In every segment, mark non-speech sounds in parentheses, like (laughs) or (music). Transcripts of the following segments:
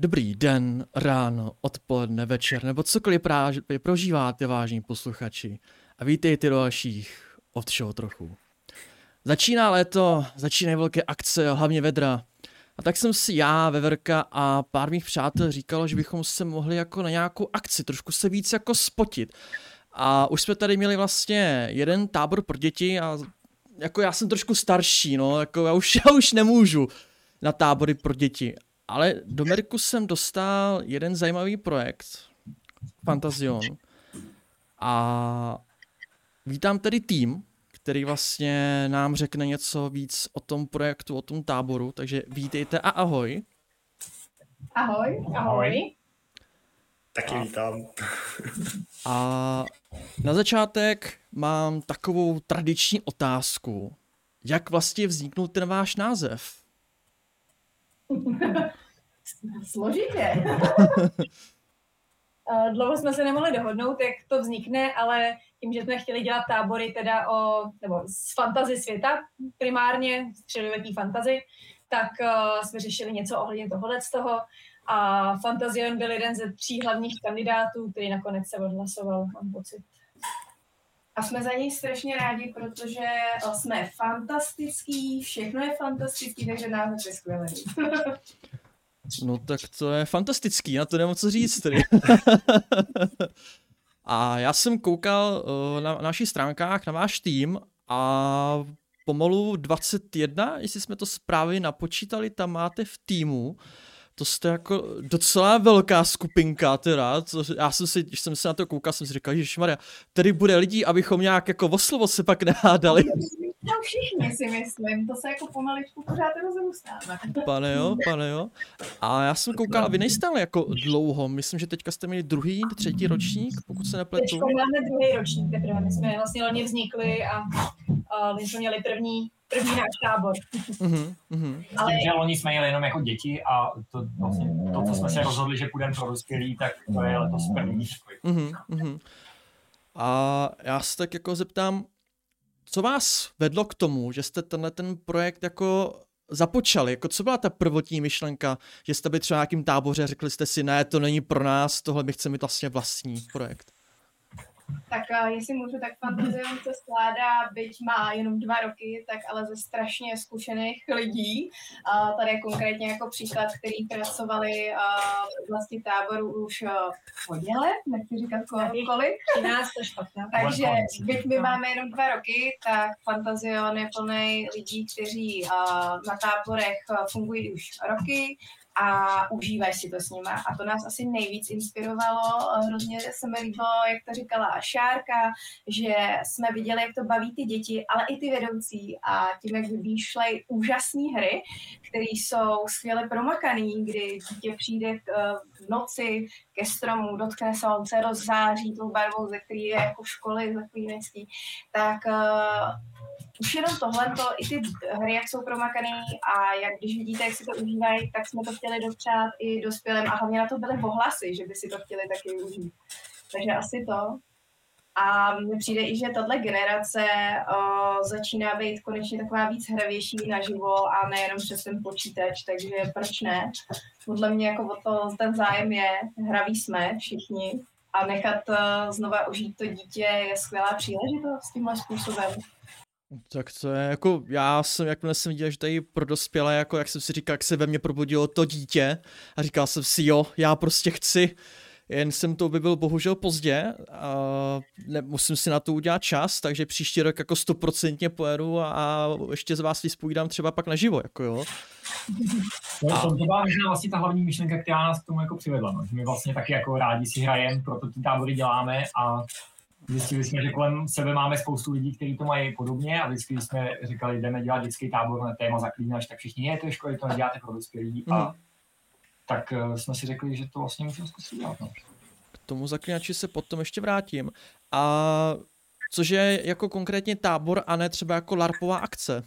Dobrý den, ráno, odpoledne, večer, nebo cokoliv práž, prožíváte, vážní posluchači. A vítejte do dalších od všeho trochu. Začíná léto, začínají velké akce, hlavně vedra. A tak jsem si já, Veverka a pár mých přátel říkalo, že bychom se mohli jako na nějakou akci trošku se víc jako spotit. A už jsme tady měli vlastně jeden tábor pro děti a jako já jsem trošku starší, no, jako já už, (laughs) já už nemůžu na tábory pro děti. Ale do Merku jsem dostal jeden zajímavý projekt, Fantazion. A vítám tady tým, který vlastně nám řekne něco víc o tom projektu, o tom táboru, takže vítejte a ahoj. Ahoj. Ahoj. Taky vítám. A na začátek mám takovou tradiční otázku. Jak vlastně vzniknul ten váš název? (laughs) Složitě. (laughs) Dlouho jsme se nemohli dohodnout, jak to vznikne, ale tím, že jsme chtěli dělat tábory teda o, nebo z fantazy světa, primárně středověký fantazy, tak uh, jsme řešili něco ohledně tohohle z toho. A Fantazion byl jeden ze tří hlavních kandidátů, který nakonec se odhlasoval, mám pocit. A jsme za něj strašně rádi, protože jsme fantastický, všechno je fantastický, takže název je skvělý. (laughs) No tak to je fantastický, na to nemám co říct tedy. (laughs) a já jsem koukal uh, na, na našich stránkách na váš tým a pomalu 21, jestli jsme to správně napočítali, tam máte v týmu. To jste jako docela velká skupinka teda, co, já jsem si, když jsem se na to koukal, jsem si říkal, že Maria, tady bude lidí, abychom nějak jako o slovo se pak nehádali. (laughs) No všichni si myslím, to se jako pomaličku pořád rozrůstáme. Pane jo, pane jo. A já jsem koukal, a vy nejste ale jako dlouho, myslím, že teďka jste měli druhý, třetí ročník, pokud se nepletu. Teďka máme druhý ročník teprve, my jsme vlastně loni vznikli a, a my jsme měli první první náš tábor. Uh-huh, uh-huh. Ale... Tím, že loni jsme jeli jenom jako děti a to, vlastně, to, co jsme se rozhodli, že půjdeme pro dospělí, tak to je letos první. Uh-huh. A já se tak jako zeptám, co vás vedlo k tomu, že jste tenhle ten projekt jako započali? Jako co byla ta prvotní myšlenka, že jste byli třeba nějakým táboře řekli jste si, ne, to není pro nás, tohle my chceme mít vlastně vlastní projekt? Tak jestli můžu, tak Fantazion se skládá, byť má jenom dva roky, tak ale ze strašně zkušených lidí. Uh, tady je konkrétně jako příklad, který pracovali uh, vlastně táboru už uh, hodně let, nechci říkat kolik. 13 až 15. Takže byť my máme jenom dva roky, tak Fantazion je plný lidí, kteří uh, na táborech fungují už roky, a užívají si to s nima. A to nás asi nejvíc inspirovalo. Hrozně se mi líbilo, jak to říkala Šárka, že jsme viděli, jak to baví ty děti, ale i ty vedoucí a tím, jak vymýšlejí úžasné hry, které jsou skvěle promakaný, kdy dítě přijde v noci ke stromu, dotkne slunce, rozzáří tou barvou, ze který je jako školy zaklínecký, tak už jenom tohle, i ty hry, jak jsou promakaný a jak když vidíte, jak si to užívají, tak jsme to chtěli dopřát i dospělým a hlavně na to byly pohlasy, že by si to chtěli taky užít. Takže asi to. A mně přijde i, že tahle generace o, začíná být konečně taková víc hravější naživo a nejenom přes ten počítač, takže proč ne? Podle mě jako o to ten zájem je, hraví jsme všichni a nechat uh, znova užít to dítě je skvělá příležitost s tímhle způsobem. Tak to je jako, já jsem, jakmile jsem viděl, že tady pro dospělé, jako jak jsem si říkal, jak se ve mně probudilo to dítě a říkal jsem si, jo, já prostě chci, jen jsem to by byl bohužel pozdě a ne, musím si na to udělat čas, takže příští rok jako stoprocentně pojedu a, a ještě z vás vyspovídám třeba pak naživo, jako jo. To, to byla možná vlastně ta hlavní myšlenka, která nás k tomu jako přivedla, no. že my vlastně taky jako rádi si hrajeme, proto ty tábory děláme a Zjistili jsme, že kolem sebe máme spoustu lidí, kteří to mají podobně a vždycky jsme říkali, jdeme dělat dětský tábor na téma zaklínač, tak všichni, je to je školy, to neděláte pro dospělí. Mm. A mhm. tak uh, jsme si řekli, že to vlastně můžeme zkusit dělat. No. K tomu zaklínači se potom ještě vrátím. A což je jako konkrétně tábor a ne třeba jako larpová akce?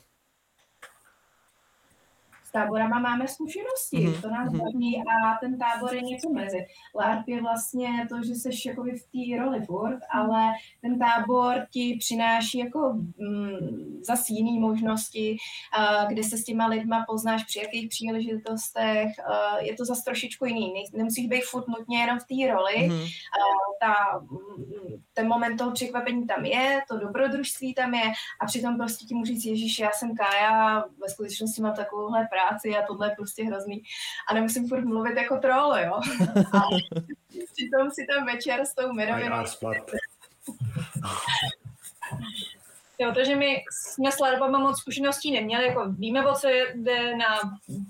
S táborama máme zkušenosti, mm-hmm. to nás mhm. baví a ten tábor je něco mezi. LARP je vlastně to, že jsi jakoby v té roli furt, ale ten tábor ti přináší jako mm, zase jiný možnosti, uh, kde se s těma lidma poznáš při jakých příležitostech, uh, je to zase trošičku jiný, nemusíš být furt nutně jenom v té roli, mm-hmm. uh, ta, mm, ten moment toho překvapení tam je, to dobrodružství tam je a přitom prostě ti můžu říct, Ježíš, já jsem Kája, ve skutečnosti mám takovouhle práci a tohle je prostě hrozný. A nemusím furt mluvit jako troll, jo. (laughs) A přitom si tam večer s tou mirovinou... (laughs) Jo, takže my jsme s Larvama moc zkušeností neměli, jako víme, o co jde, na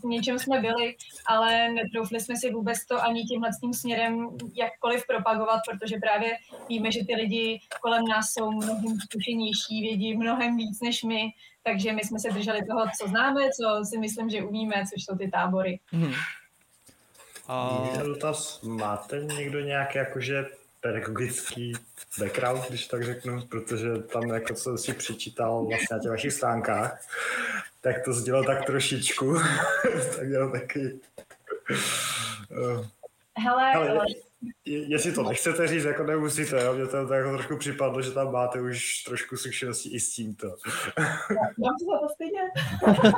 něčem jsme byli, ale netroufli jsme si vůbec to ani tímhle tím směrem jakkoliv propagovat, protože právě víme, že ty lidi kolem nás jsou mnohem zkušenější, vědí mnohem víc než my, takže my jsme se drželi toho, co známe, co si myslím, že umíme, což jsou ty tábory. Hmm. A... Dotaz, máte někdo nějaký jakože pedagogický background, když tak řeknu, protože tam, jako co si přičítal vlastně na těch vašich stránkách, tak to sdělal tak trošičku, (laughs) tak měl taky... Uh, Hele, Ale, je, jestli to nechcete říct, jako nemusíte, jo? mě to tak jako trošku připadlo, že tam máte už trošku zkušeností i s tímto. Mám to za to stejně?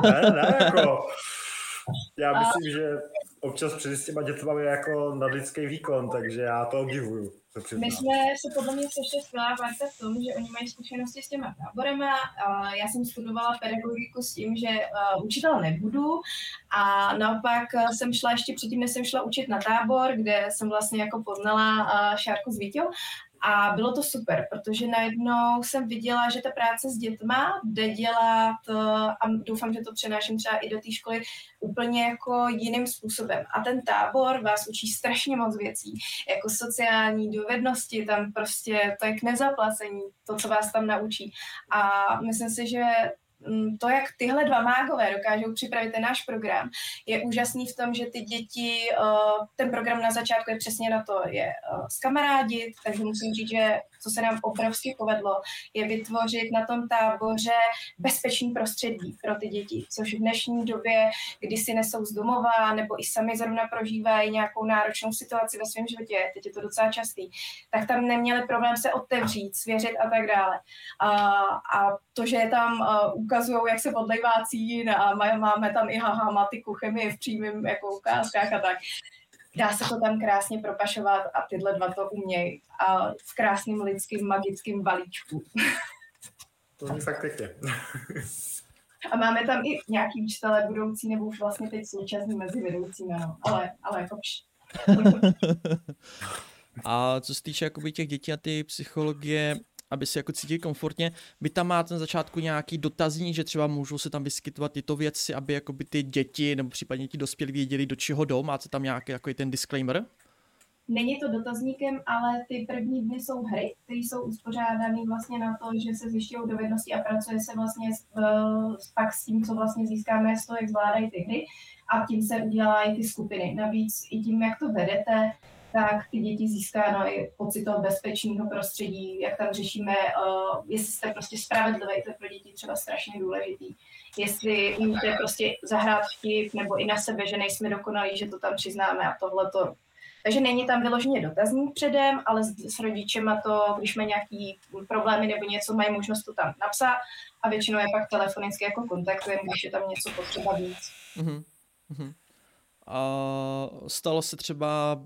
ne, ne, jako... Já myslím, že občas před s těma dětma je jako nadlidský výkon, takže já to obdivuju. My jsme se podle mě sešli skvělá parta v tom, že oni mají zkušenosti s těma táborema. Já jsem studovala pedagogiku s tím, že učitel nebudu a naopak jsem šla ještě předtím, než jsem šla učit na tábor, kde jsem vlastně jako poznala Šárku Zvítěl a bylo to super, protože najednou jsem viděla, že ta práce s dětma jde dělat, eh, a doufám, že to přenáším třeba i do té školy, úplně jako jiným způsobem. A ten tábor vás učí strašně moc věcí, jako sociální dovednosti, tam prostě to je k nezaplacení, to, co vás tam naučí. A myslím si, že to, jak tyhle dva mágové dokážou připravit ten náš program, je úžasný v tom, že ty děti, eh, ten program na začátku je přesně na to, je skamarádit, eh, takže musím říct, že co se nám obrovsky povedlo, je vytvořit na tom táboře bezpečný prostředí pro ty děti, což v dnešní době, kdy si nesou z domova nebo i sami zrovna prožívají nějakou náročnou situaci ve svém životě, teď je to docela častý, tak tam neměli problém se otevřít, svěřit a tak dále. A, a to, že je tam uh, ukazují, jak se odlejvá cín a máme tam i hahamatiku chemie v přímém jako ukázkách a tak. Dá se to tam krásně propašovat a tyhle dva to umějí a v krásným lidským magickým balíčku. To je fakt pěkně. (laughs) A máme tam i nějaký učitele budoucí, nebo už vlastně teď současný mezi vedoucími, no. ale, ale jako pš. (laughs) A co se týče jakoby těch dětí a ty psychologie, aby se jako cítili komfortně. Vy tam máte na začátku nějaký dotazník, že třeba můžou se tam vyskytovat tyto věci, aby jakoby ty děti nebo případně ti dospělí věděli, do čeho jdou. Máte tam nějaký jako ten disclaimer? Není to dotazníkem, ale ty první dny jsou hry, které jsou uspořádány vlastně na to, že se zjišťují dovednosti a pracuje se vlastně s, uh, pak s tím, co vlastně získáme z toho, jak zvládají ty hry a tím se udělají ty skupiny. Navíc i tím, jak to vedete, tak ty děti získá i pocit toho bezpečného prostředí, jak tam řešíme, uh, jestli jste prostě spravedlivý, to je pro děti třeba strašně důležitý. Jestli umíte prostě zahrát vtip, nebo i na sebe, že nejsme dokonalí, že to tam přiznáme a tohle to. Takže není tam vyloženě dotazník předem, ale s, s rodičema to, když mají nějaký problémy nebo něco, mají možnost to tam napsat a většinou je pak telefonicky jako kontaktujeme, když je tam něco potřeba víc. Uh-huh. A stalo se třeba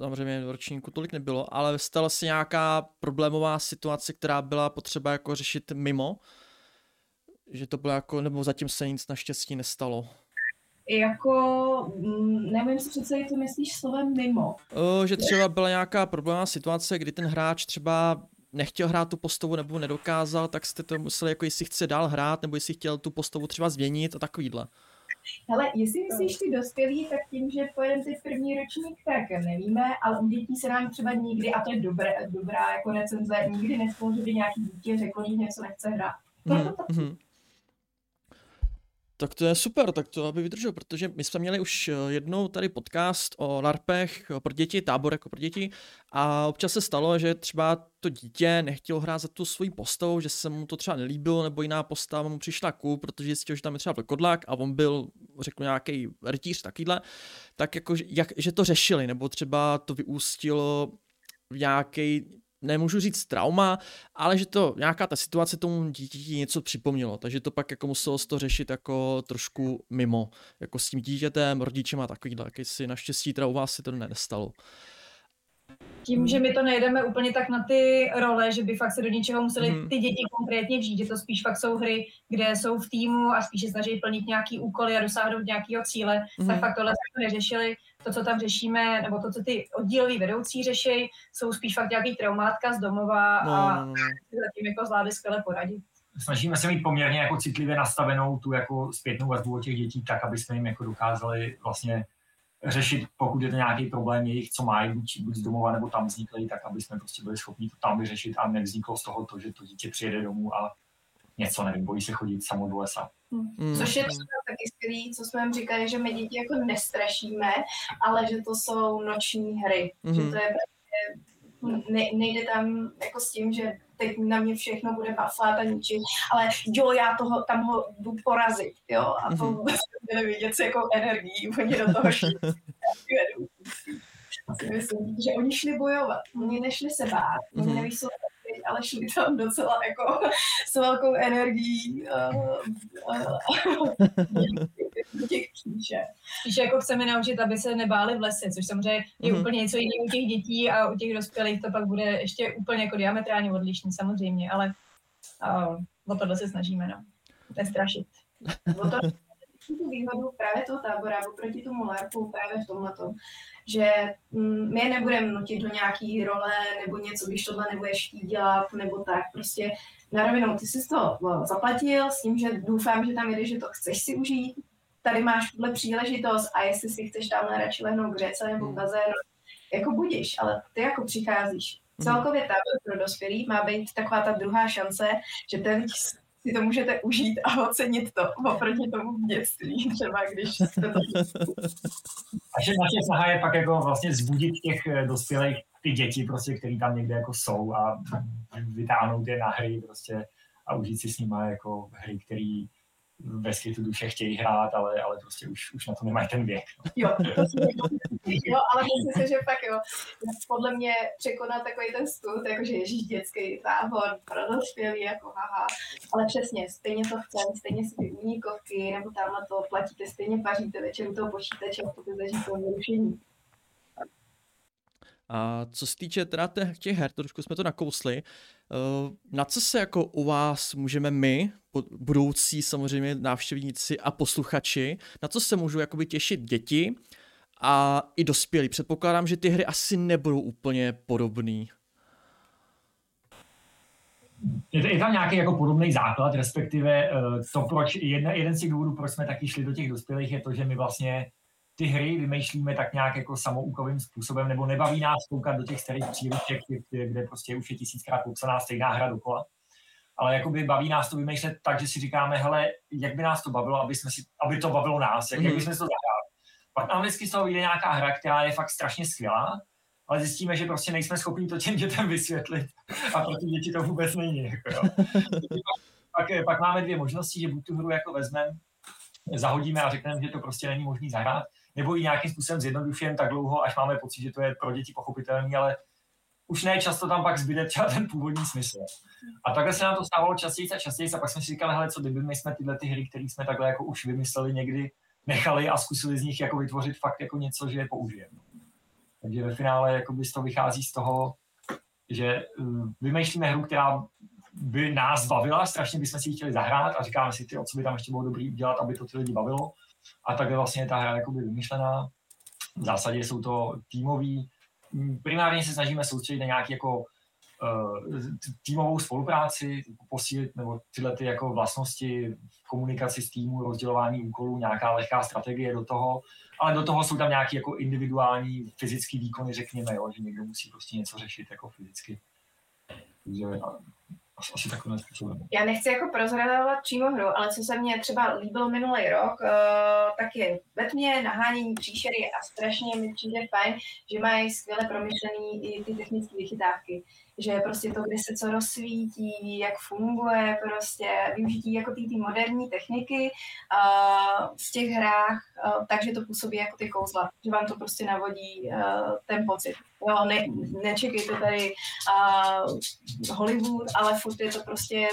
samozřejmě v ročníku tolik nebylo, ale stala se nějaká problémová situace, která byla potřeba jako řešit mimo, že to bylo jako, nebo zatím se nic naštěstí nestalo. Jako, mm, nevím si přece, co myslíš slovem mimo. O, že třeba byla nějaká problémová situace, kdy ten hráč třeba nechtěl hrát tu postavu nebo nedokázal, tak jste to museli, jako jestli chce dál hrát, nebo jestli chtěl tu postavu třeba změnit a takovýhle. Ale jestli myslíš ty dospělí, tak tím, že pojedeme teď první ročník, tak nevíme, ale u dětí se nám třeba nikdy, a to je dobré, dobrá jako recenze, nikdy nestalo, že by nějaký dítě řeklo, že něco nechce hrát. Mm-hmm. Tak to je super, tak to aby vydržel, protože my jsme měli už eh, jednou tady podcast o LARPech pro děti, tábor jako pro děti a občas se stalo, že třeba to dítě nechtělo hrát za tu svoji postavu, že se mu to třeba nelíbilo, nebo jiná postava mu přišla ku, protože zjistil, že tam je třeba vlkodlak a on byl, řeknu, nějaký rytíř takovýhle, tak jako, jak, že to řešili, nebo třeba to vyústilo v nějaký nemůžu říct trauma, ale že to nějaká ta situace tomu dítěti něco připomnělo, takže to pak jako muselo to řešit jako trošku mimo, jako s tím dítětem, rodičem a takovýhle, jak si naštěstí teda u vás se to nestalo. Tím, že my to nejdeme úplně tak na ty role, že by fakt se do něčeho museli mhm. ty děti konkrétně vžít, že to spíš fakt jsou hry, kde jsou v týmu a spíš se snaží plnit nějaký úkoly a dosáhnout nějakého cíle, mm-hmm. tak mhm. fakt tohle jsme neřešili to, co tam řešíme, nebo to, co ty oddíloví vedoucí řeší, jsou spíš fakt nějaký traumátka z domova no, a no, no. zatím jako zvládli skvěle poradit. Snažíme se mít poměrně jako citlivě nastavenou tu jako zpětnou vazbu od těch dětí, tak aby jsme jim jako dokázali vlastně řešit, pokud je to nějaký problém jejich, co mají, buď, buď z domova nebo tam vznikly, tak aby jsme prostě byli schopni to tam vyřešit a nevzniklo z toho to, že to dítě přijede domů a něco, nevím, bojí se chodit samo do lesa. Hmm. Což je taky skvělý, co jsme jim říkali, že my děti jako nestrašíme, ale že to jsou noční hry. Hmm. Že to je prostě, ne, nejde tam jako s tím, že teď na mě všechno bude baflat a ničit, ale jo, já toho, tam ho jdu porazit, jo, a to (laughs) mm-hmm. bude vidět se jako energii, oni do toho šli. myslím, že oni šli bojovat, oni nešli se bát, oni mm-hmm. neví, co ale šli tam docela jako (laughs) s velkou energií uh, uh, (laughs) těch kříže. Že jako chceme naučit, aby se nebáli v lese, což samozřejmě je mm-hmm. úplně něco jiného u těch dětí a u těch dospělých to pak bude ještě úplně jako diametrálně odlišný samozřejmě, ale uh, o tohle se snažíme, no. Nestrašit. O to (laughs) tu výhodu právě toho tábora oproti tomu LARPu právě v tomhle že mm, my je nebudeme nutit do nějaký role nebo něco, když tohle nebudeš chtít dělat nebo tak. Prostě na rovinou, ty jsi to zaplatil s tím, že doufám, že tam jde, že to chceš si užít, tady máš tuhle příležitost a jestli si chceš tam radši lehnout k řece nebo k hmm. bazénu, jako budíš, ale ty jako přicházíš. Hmm. Celkově tábor pro dospělý má být taková ta druhá šance, že ten si to můžete užít a ocenit to oproti tomu v dětství, třeba když jste to... Takže naše snaha je pak jako vlastně zbudit těch eh, dospělých ty děti, prostě, které tam někde jako jsou a vytáhnout je na hry prostě a užít si s nimi jako hry, které ve světu duše chtějí hrát, ale, ale prostě už, už na to nemají ten věk. No. Jo, to jo, ale myslím si, že fakt jo, podle mě překonat takový ten stud, jakože ježíš dětský tábor pro dospělý, jako haha, ale přesně, stejně to chceme, stejně si ty únikovky, nebo tamhle to platíte, stejně paříte večer u toho počítače a to zažít to vyrušení. A co se týče teda těch her, trošku jsme to nakousli, eh, na co se jako u vás můžeme my, budoucí samozřejmě návštěvníci a posluchači, na co se můžou jakoby těšit děti a i dospělí? Předpokládám, že ty hry asi nebudou úplně podobný. Je tam nějaký jako podobný základ, respektive eh, to, proč, jedna, jeden z těch důvodů, proč jsme taky šli do těch dospělých, je to, že my vlastně ty hry vymýšlíme tak nějak jako samoukovým způsobem, nebo nebaví nás koukat do těch starých příruček, kde prostě už je tisíckrát popsaná stejná hra dokola. Ale jakoby baví nás to vymýšlet tak, že si říkáme, hele, jak by nás to bavilo, aby, jsme si, aby to bavilo nás, jak, mm. jak bychom to zahráli. Pak nám vždycky z toho vyjde nějaká hra, která je fakt strašně skvělá, ale zjistíme, že prostě nejsme schopni to těm dětem vysvětlit a pro ty děti to vůbec není. Jako, jo. (laughs) pak, pak, máme dvě možnosti, že buď tu hru jako vezmeme, zahodíme a řekneme, že to prostě není možný zahrát, nebo i nějakým způsobem zjednodušujeme tak dlouho, až máme pocit, že to je pro děti pochopitelné, ale už ne často tam pak zbyde třeba ten původní smysl. A takhle se nám to stávalo častěji a častěji a pak jsme si říkali, hele, co kdyby my jsme tyhle ty hry, které jsme takhle jako už vymysleli někdy, nechali a zkusili z nich jako vytvořit fakt jako něco, že je použijeme. Takže ve finále jako by z toho vychází z toho, že uh, vymýšlíme hru, která by nás bavila, strašně bychom si ji chtěli zahrát a říkáme si, ty, co by tam ještě bylo dobrý udělat, aby to ty lidi bavilo. A takhle vlastně je ta hra jakoby vymyšlená. V zásadě jsou to týmový. Primárně se snažíme soustředit na nějaký jako uh, týmovou spolupráci, posílit nebo tyhle ty jako vlastnosti komunikaci s týmu, rozdělování úkolů, nějaká lehká strategie do toho, ale do toho jsou tam nějaké jako individuální fyzické výkony, řekněme, jo, že někdo musí prostě něco řešit jako fyzicky. Takže asi takovým způsobem. Já nechci jako prozradovat přímo hru, ale co se mně třeba líbilo minulý rok, uh, tak je ve tmě nahánění příšery a strašně mi přijde fajn, že mají skvěle promyšlený i ty technické vychytávky že prostě to, kde se co rozsvítí, jak funguje, prostě využití jako ty, ty moderní techniky uh, v těch hrách, uh, takže to působí jako ty kouzla, že vám to prostě navodí uh, ten pocit. Jo, ne, nečekejte tady uh, Hollywood, ale furt je to prostě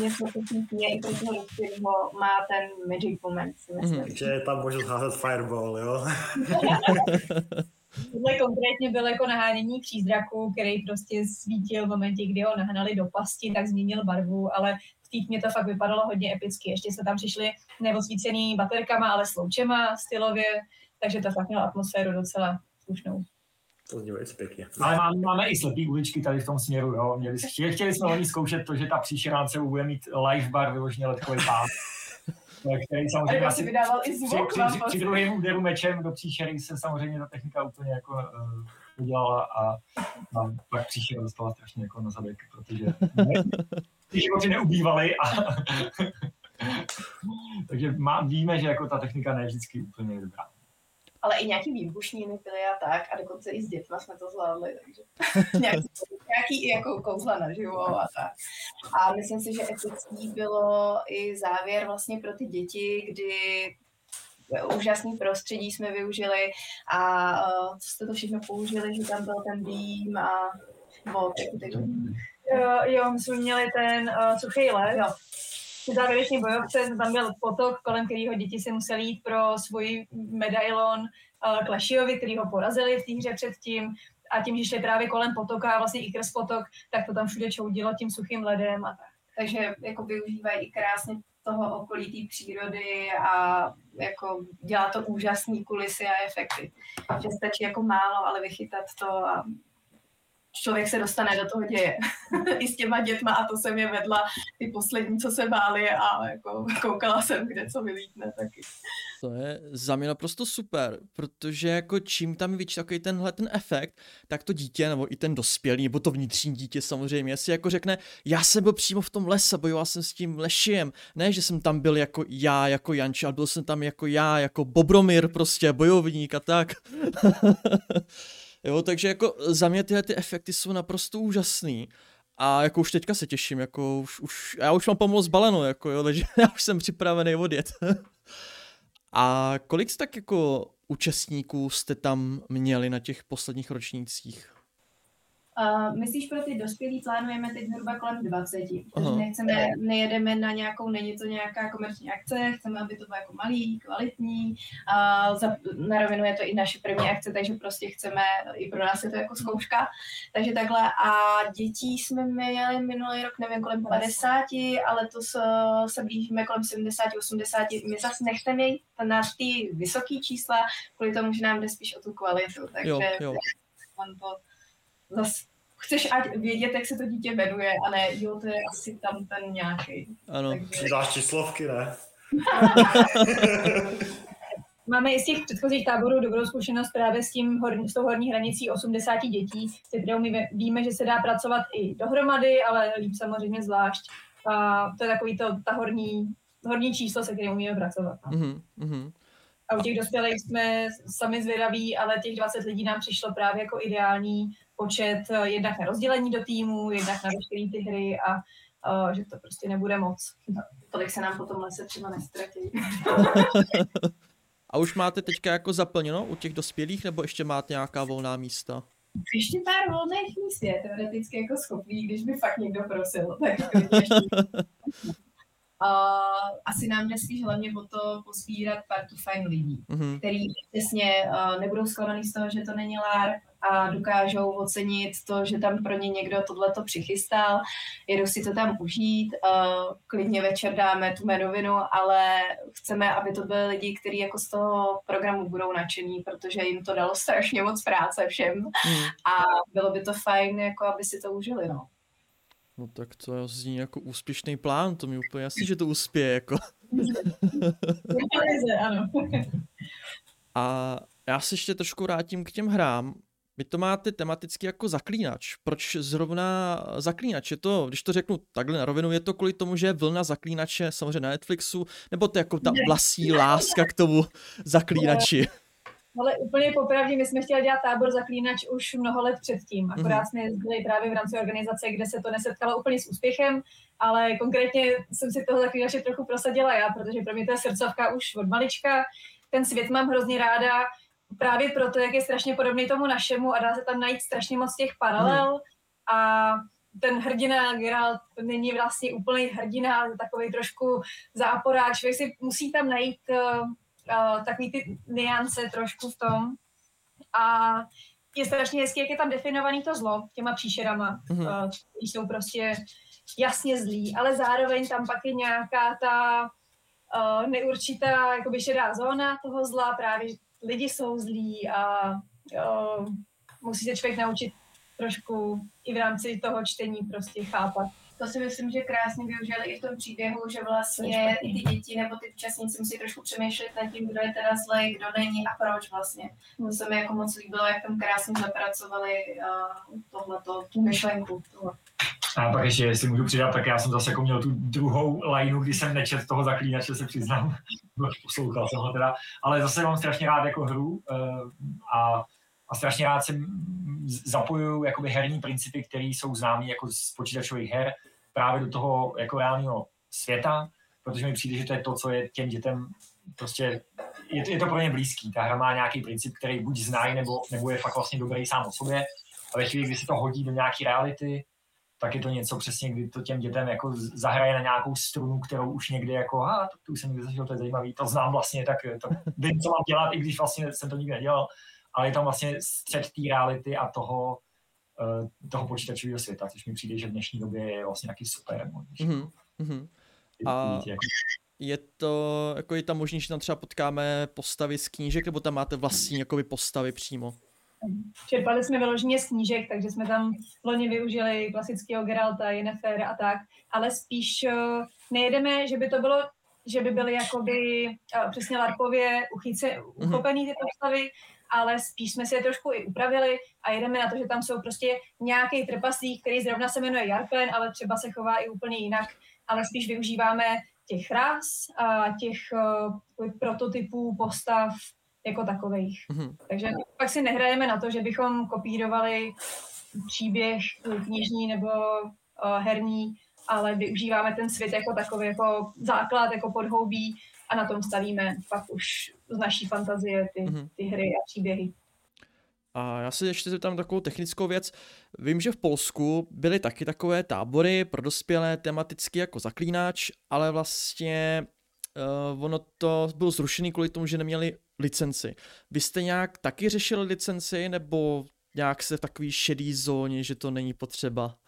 něco, co mě i pro toho má ten magic moment, si myslím. Mm-hmm. Že je tam možnost házet fireball, jo? (laughs) (laughs) Tohle konkrétně byl jako nahánění přízraku, který prostě svítil v momentě, kdy ho nahnali do pasti, tak změnil barvu, ale v té tmě to fakt vypadalo hodně epicky. Ještě jsme tam přišli neosvícený baterkama, ale s loučema stylově, takže to fakt mělo atmosféru docela slušnou. To zní velice pěkně. Ale máme, máme i slepý uličky tady v tom směru, jo. Měli, chtěli, jsme oni zkoušet to, že ta příšeránce bude mít live bar vyloženě letkový pán který samozřejmě asi vydával i zvuk. Při, při, při, druhém úderu mečem do příšery se samozřejmě ta technika úplně jako uh, udělala a, a pak příšera dostala strašně jako na zadek, protože (laughs) ty životy neubývaly a (laughs) takže má, víme, že jako ta technika ne vždycky úplně dobrá ale i nějaký výbušniny byly a tak a dokonce i s dětma jsme to zvládli, takže (laughs) nějaký, nějaký jako kouzla naživo a tak. A myslím si, že etický bylo i závěr vlastně pro ty děti, kdy úžasný prostředí jsme využili a uh, co jste to všechno použili, že tam byl ten dým a vod, jo, jo, my jsme měli ten uh, suchý les, jo závěrečný bojovce, tam byl potok, kolem kterého děti si museli jít pro svůj medailon uh, Klašiovi, který ho porazili v té hře předtím. A tím, že šli právě kolem potoka a vlastně i kres potok, tak to tam všude čoudilo tím suchým ledem a tak. Takže jako využívají i krásně toho okolí té přírody a jako dělá to úžasný kulisy a efekty. Že stačí jako málo, ale vychytat to a člověk se dostane do toho děje. (laughs) I s těma dětma a to jsem je vedla ty poslední, co se báli a jako koukala jsem, kde co vylítne taky. To je za mě naprosto super, protože jako čím tam větší takový tenhle ten efekt, tak to dítě, nebo i ten dospělý, nebo to vnitřní dítě samozřejmě, si jako řekne, já jsem byl přímo v tom lese, bojoval jsem s tím lešiem, ne, že jsem tam byl jako já, jako Janči, ale byl jsem tam jako já, jako Bobromir prostě, bojovník a tak. (laughs) Jo, takže jako za mě tyhle ty efekty jsou naprosto úžasný. A jako už teďka se těším, jako už, už já už mám pomalu zbaleno, jako jo, (laughs) takže já už jsem připravený odjet. (laughs) A kolik jste tak jako účastníků jste tam měli na těch posledních ročnících? Uh, myslíš pro ty dospělí plánujeme teď zhruba kolem 20, protože nechceme, nejedeme na nějakou, není to nějaká komerční akce, chceme, aby to bylo jako malý, kvalitní, uh, za, na rovinu je to i naše první akce, takže prostě chceme, i pro nás je to jako zkouška, takže takhle a dětí jsme měli minulý rok, nevím, kolem 50, ale to se, se blížíme kolem 70, 80, my zase nechceme jít na ty vysoké čísla, kvůli tomu, že nám jde spíš o tu kvalitu, takže jo, jo. to zase chceš ať vědět, jak se to dítě jmenuje, a ne, jo, to je asi tam ten nějaký. Ano. Takže... Přidáš číslovky, ne? (laughs) Máme i z těch předchozích táborů dobrou zkušenost právě s, tím, s tou horní hranicí 80 dětí, se kterou my víme, že se dá pracovat i dohromady, ale líp samozřejmě zvlášť. A to je takový to, ta horní, horní číslo, se kterým umíme pracovat. Mm-hmm. A u těch dospělých jsme sami zvědaví, ale těch 20 lidí nám přišlo právě jako ideální počet eh, jednak na rozdělení do týmu, jednak na veškeré ty hry a uh, že to prostě nebude moc. Tolik se nám potom lese třeba nestratí. (laughs) a už máte teďka jako zaplněno u těch dospělých, nebo ještě máte nějaká volná místa? Ještě pár volných míst je teoreticky jako schopný, když by fakt někdo prosil. Tak (laughs) Uh, asi nám jde spíš hlavně o to pozbírat partu fajn lidí, mm-hmm. který přesně uh, nebudou zklamaný z toho, že to není LAR a dokážou ocenit to, že tam pro ně někdo tohleto přichystal, jedou si to tam užít, uh, klidně večer dáme tu jmenovinu, ale chceme, aby to byly lidi, kteří jako z toho programu budou nadšení, protože jim to dalo strašně moc práce všem mm. a bylo by to fajn, jako aby si to užili, no. No tak to zní jako úspěšný plán, to mi úplně jasný, že to uspěje, jako. ano. (laughs) A já se ještě trošku vrátím k těm hrám, vy to máte tematicky jako zaklínač. Proč zrovna zaklínač? Je to, když to řeknu takhle na rovinu, je to kvůli tomu, že je vlna zaklínače samozřejmě na Netflixu, nebo to je jako ta vlastní láska k tomu zaklínači? Ale úplně popravdě, my jsme chtěli dělat tábor zaklínač už mnoho let předtím. Akorát mhm. jsme jezdili právě v rámci organizace, kde se to nesetkalo úplně s úspěchem, ale konkrétně jsem si toho zaklínače trochu prosadila já, protože pro mě to je srdcovka už od malička. Ten svět mám hrozně ráda, právě proto, jak je strašně podobný tomu našemu a dá se tam najít strašně moc těch paralel hmm. a ten hrdina Geralt není vlastně úplný hrdina, takový trošku záporák. Člověk si musí tam najít uh, uh, takový ty niance trošku v tom. A je strašně hezký, jak je tam definovaný to zlo těma příšerama, mm-hmm. uh, jsou prostě jasně zlí, ale zároveň tam pak je nějaká ta uh, neurčitá jakoby šedá zóna toho zla, právě lidi jsou zlí a uh, musí se člověk naučit trošku i v rámci toho čtení prostě chápat. To si myslím, že krásně využili i v tom příběhu, že vlastně i ty děti nebo ty účastníci musí trošku přemýšlet nad tím, kdo je teda zlej, kdo není a proč vlastně. To se mi jako moc líbilo, jak tam krásně zapracovali uh, tohleto, tu myšlenku. Tohle. A pak ještě, jestli můžu přidat, tak já jsem zase jako měl tu druhou lineu, kdy jsem nečet toho zaklínače, se přiznám. (laughs) Poslouchal jsem ho teda. Ale zase mám strašně rád jako hru eh, a, a strašně rád jsem zapojuju jakoby herní principy, které jsou známé jako z počítačových her právě do toho jako reálného světa, protože mi přijde, že to je to, co je těm dětem prostě, je to, je to pro ně blízký. Ta hra má nějaký princip, který buď znají, nebo, nebo je fakt vlastně dobrý sám o sobě. A ve chvíli, kdy se to hodí do nějaké reality, tak je to něco přesně, kdy to těm dětem jako zahraje na nějakou strunu, kterou už někdy jako, a to, to už jsem někdy zažil, to je zajímavý, to znám vlastně, tak to vím, co mám dělat, i když vlastně jsem to nikdy nedělal, ale je tam vlastně střed té reality a toho, uh, toho počítačového světa, což mi přijde, že v dnešní době je vlastně taky super. Mm-hmm. A je to, jako je tam možný, že tam třeba potkáme postavy z knížek, nebo tam máte vlastní jakoby postavy přímo? Čerpali jsme vyloženě z knížek, takže jsme tam loni využili klasického Geralta, Yennefer a tak, ale spíš eh, nejedeme, že by to bylo, že by byly jakoby uh, přesně larpově uchyce, mhm. uchopený ty postavy, ale spíš jsme si je trošku i upravili a jedeme na to, že tam jsou prostě nějaký trpaslík, který zrovna se jmenuje Jarpen, ale třeba se chová i úplně jinak, ale spíš využíváme těch ras a těch uh, prototypů postav jako takových. Mm-hmm. Takže pak si nehrajeme na to, že bychom kopírovali příběh knižní nebo uh, herní, ale využíváme ten svět jako takový, jako základ, jako podhoubí a na tom stavíme pak už z naší fantazie ty, mm-hmm. ty hry a příběhy. A já si ještě zeptám takovou technickou věc. Vím, že v Polsku byly taky takové tábory pro dospělé tematicky jako zaklínač, ale vlastně uh, ono to bylo zrušené kvůli tomu, že neměli licenci. Vy jste nějak taky řešili licenci, nebo nějak se v takový šedý zóně, že to není potřeba?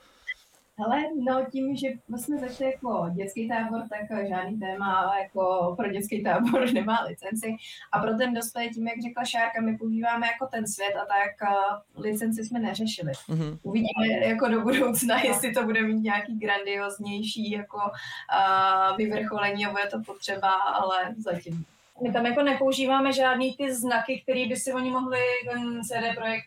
Ale no tím, že jsme začali jako dětský tábor, tak žádný téma jako pro dětský tábor (laughs) nemá licenci. A pro ten dospělý, tím, jak řekla Šárka, my používáme jako ten svět a tak uh, licenci jsme neřešili. Mm-hmm. Uvidíme jako do budoucna, (laughs) jestli to bude mít nějaký grandioznější jako uh, vyvrcholení a bude to potřeba, ale zatím my tam jako nepoužíváme žádný ty znaky, které by si oni mohli, ten CD projekt,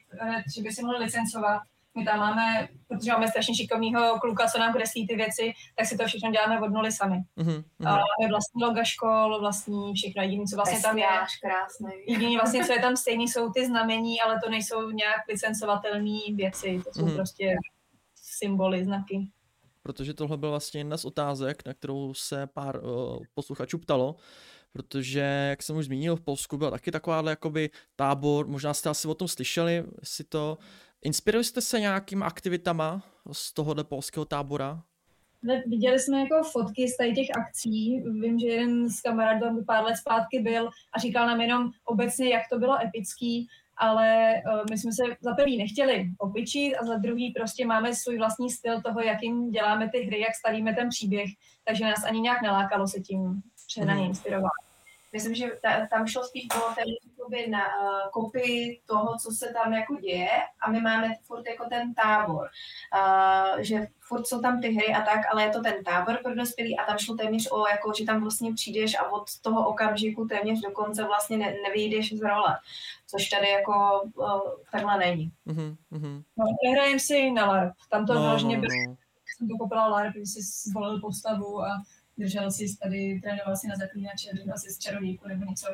že by si mohli licencovat. My tam máme, protože máme strašně šikovného kluka, co nám kreslí ty věci, tak si to všechno děláme od nuly sami. Mm-hmm. A máme vlastní loga škol, vlastní všechno. Jediný, co vlastně tam je. krásný. Jediný vlastně, co je tam stejný, jsou ty znamení, ale to nejsou nějak licencovatelné věci. To jsou mm-hmm. prostě symboly, znaky. Protože tohle byl vlastně jedna z otázek, na kterou se pár uh, posluchačů ptalo protože, jak jsem už zmínil, v Polsku byl taky takováhle jakoby tábor, možná jste asi o tom slyšeli, jestli to... Inspirujete jste se nějakýma aktivitama z tohohle polského tábora? Viděli jsme jako fotky z tady těch akcí. Vím, že jeden z kamarádů tam pár let zpátky byl a říkal nám jenom obecně, jak to bylo epický, ale uh, my jsme se za prvý nechtěli opičit a za druhý prostě máme svůj vlastní styl toho, jakým děláme ty hry, jak stavíme ten příběh, takže nás ani nějak nelákalo se tím přehnaně hmm. inspirovat. Myslím, že ta, tam šlo spíš o ten jakoby na uh, kopii toho, co se tam jako děje a my máme furt jako ten tábor, uh, že furt jsou tam ty hry a tak, ale je to ten tábor pro dospělý a tam šlo téměř o, jako, že tam vlastně přijdeš a od toho okamžiku téměř do konce vlastně ne, nevyjdeš z role, což tady jako uh, takhle není. Mm-hmm. No, nehrajem si na LARP, tam to no, vlastně no, no. jsem to poprala LARP, když jsi zvolil postavu a držel si tady, trénoval si na zaklínače, držel si z čarodějku nebo něco.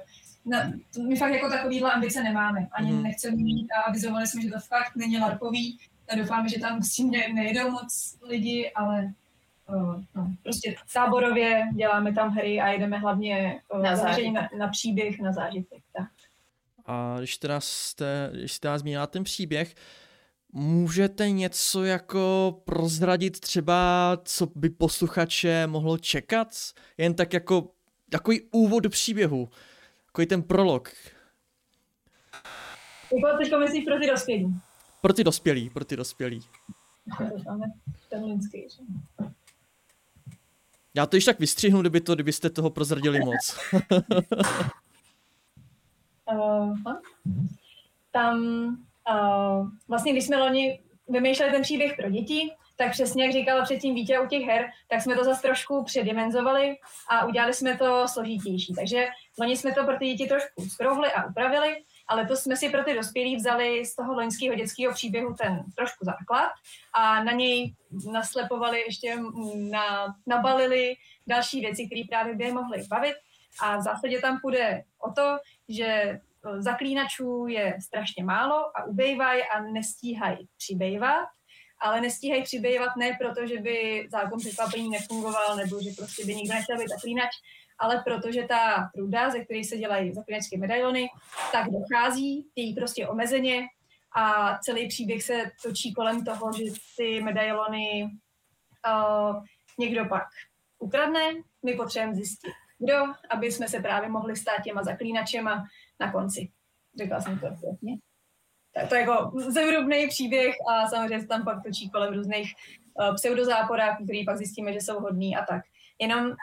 Na, to my fakt jako takovýhle ambice nemáme, ani mm. nechceme mít a avizovali jsme, že to fakt není larpový a doufáme, že tam s tím ne, nejedou moc lidi, ale uh, no, prostě táborově děláme tam hry a jedeme hlavně uh, na, na, na příběh, na zážitek. Tak. A když teda jste, když jste zmínila ten příběh, Můžete něco jako prozradit třeba, co by posluchače mohlo čekat? Jen tak jako takový úvod do příběhu. Takový ten prolog. Jako teďko myslíš pro ty dospělí? Pro ty dospělí, pro ty dospělí. ten lidský, Já to již tak vystřihnu, kdyby to, kdybyste toho prozradili moc. (laughs) uh, tam Uh, vlastně, když jsme loni vymýšleli ten příběh pro děti, tak přesně jak říkala předtím Vítě u těch her, tak jsme to zase trošku předimenzovali a udělali jsme to složitější. Takže loni jsme to pro ty děti trošku skrouhli a upravili, ale to jsme si pro ty dospělí vzali z toho loňského dětského příběhu ten trošku základ a na něj naslepovali ještě, na, nabalili další věci, které právě by je mohly bavit. A v zásadě tam půjde o to, že zaklínačů je strašně málo a ubejvají a nestíhají přibývat, ale nestíhají přibývat ne proto, že by zákon překvapení nefungoval nebo že prostě by nikdo nechtěl být zaklínač, ale protože ta pruda, ze které se dělají zaklínačské medailony, tak dochází, je jí prostě omezeně a celý příběh se točí kolem toho, že ty medailony uh, někdo pak ukradne, my potřebujeme zjistit, kdo, aby jsme se právě mohli stát těma zaklínačema na konci. Řekla jsem to přesně. To je jako zevrubný příběh a samozřejmě se tam pak točí kolem různých uh, pseudozáporáků, který pak zjistíme, že jsou hodní a tak. Jenom uh,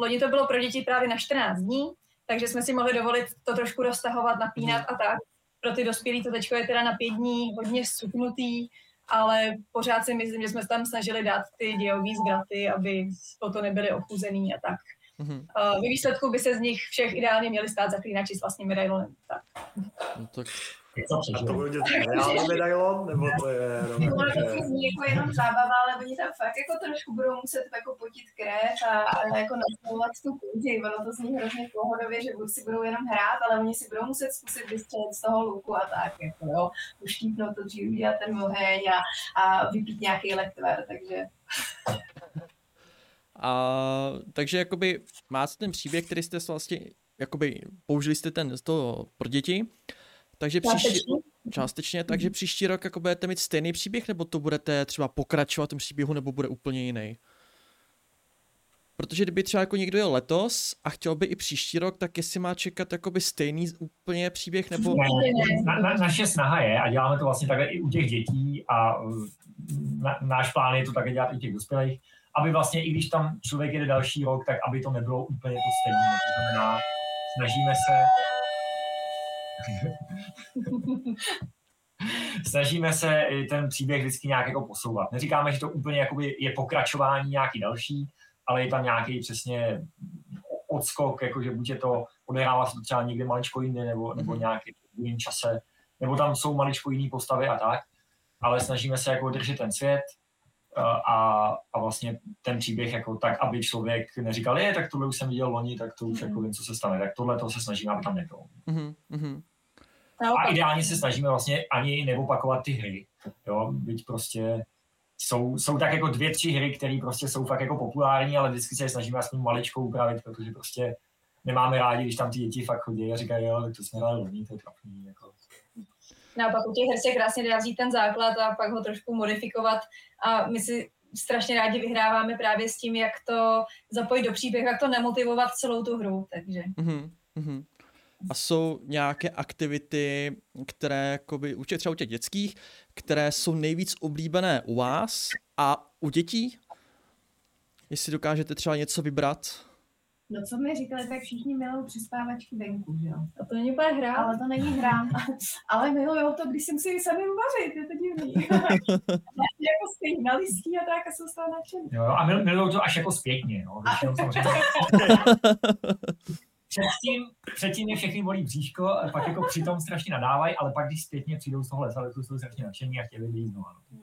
loni to bylo pro děti právě na 14 dní, takže jsme si mohli dovolit to trošku roztahovat, napínat a tak. Pro ty dospělí to teďko je teda na pět dní hodně suknutý, ale pořád si myslím, že jsme tam snažili dát ty dějový zgraty, aby to nebyly ochuzený a tak. Mm-hmm. Uh, ve výsledku by se z nich všech ideálně měli stát zaklínači s vlastním medailonem. Tak. No, tak a to bude reálný medailon, nebo to je. Ono to zní jako jenom zábava, ale oni tam fakt jako trošku budou muset jako potit krev a, a jako nastavovat tu kůži. Ono to zní hrozně pohodově, že si budou jenom hrát, ale oni si budou muset zkusit vystřelit z toho luku a tak, jako jo. Uštípnout to dřív, udělat ten oheň a, a vypít nějaký lektver, takže... (laughs) A, takže jakoby máte ten příběh, který jste vlastně, jakoby použili jste ten z toho pro děti, takže příští, částečně, částečně takže příští rok jako budete mít stejný příběh, nebo to budete třeba pokračovat v tom příběhu, nebo bude úplně jiný? Protože kdyby třeba jako někdo jel letos a chtěl by i příští rok, tak jestli má čekat jakoby stejný úplně příběh, nebo... Ne, na, na, naše snaha je, a děláme to vlastně takhle i u těch dětí a na, náš plán je to také dělat i u těch dospělých, aby vlastně i když tam člověk jede další rok, tak aby to nebylo úplně to stejné. To znamená, snažíme se snažíme se ten příběh vždycky nějak jako posouvat. Neříkáme, že to úplně jakoby je pokračování nějaký další, ale je tam nějaký přesně odskok, jakože buď je to odehrává se to třeba někde maličko jinde, nebo, nebo mhm. nějaký jiným čase, nebo tam jsou maličko jiný postavy a tak, ale snažíme se jako držet ten svět, a, a vlastně ten příběh jako tak, aby člověk neříkal, je, tak tohle už jsem viděl loni, tak to už mm. jako vím, co se stane. Tak tohle to se snažíme, aby tam nebylo. Mm-hmm. A ideálně se snažíme vlastně ani neopakovat ty hry. Jo, byť prostě jsou, jsou tak jako dvě, tři hry, které prostě jsou fakt jako populární, ale vždycky se je snažíme aspoň maličkou upravit, protože prostě nemáme rádi, když tam ty děti fakt chodí a říkají, jo, tak to jsme hráli loni, to je trapný. Jako. Naopak u těch her se krásně dá vzít ten základ a pak ho trošku modifikovat a my si strašně rádi vyhráváme právě s tím, jak to zapojit do příběhu, jak to nemotivovat celou tu hru, takže. Mm-hmm. A jsou nějaké aktivity, které jakoby, určitě třeba u těch dětských, které jsou nejvíc oblíbené u vás a u dětí? Jestli dokážete třeba něco vybrat? No co mi říkali, tak všichni milují přespávačky venku, že jo? A to není úplně hra. Ale to není hra. (laughs) Ale milují to, když si musí sami uvařit, je to divný. (laughs) (laughs) jako stejně na listí a tak a jsou z toho nadšený. Jo, a mil, milují to až jako zpětně, no. Předtím, předtím je všechny bolí bříško, a pak jako přitom strašně nadávají, ale pak když zpětně přijdou z toho lesa, tak jsou strašně nadšení a chtěli vyjít znovu. No.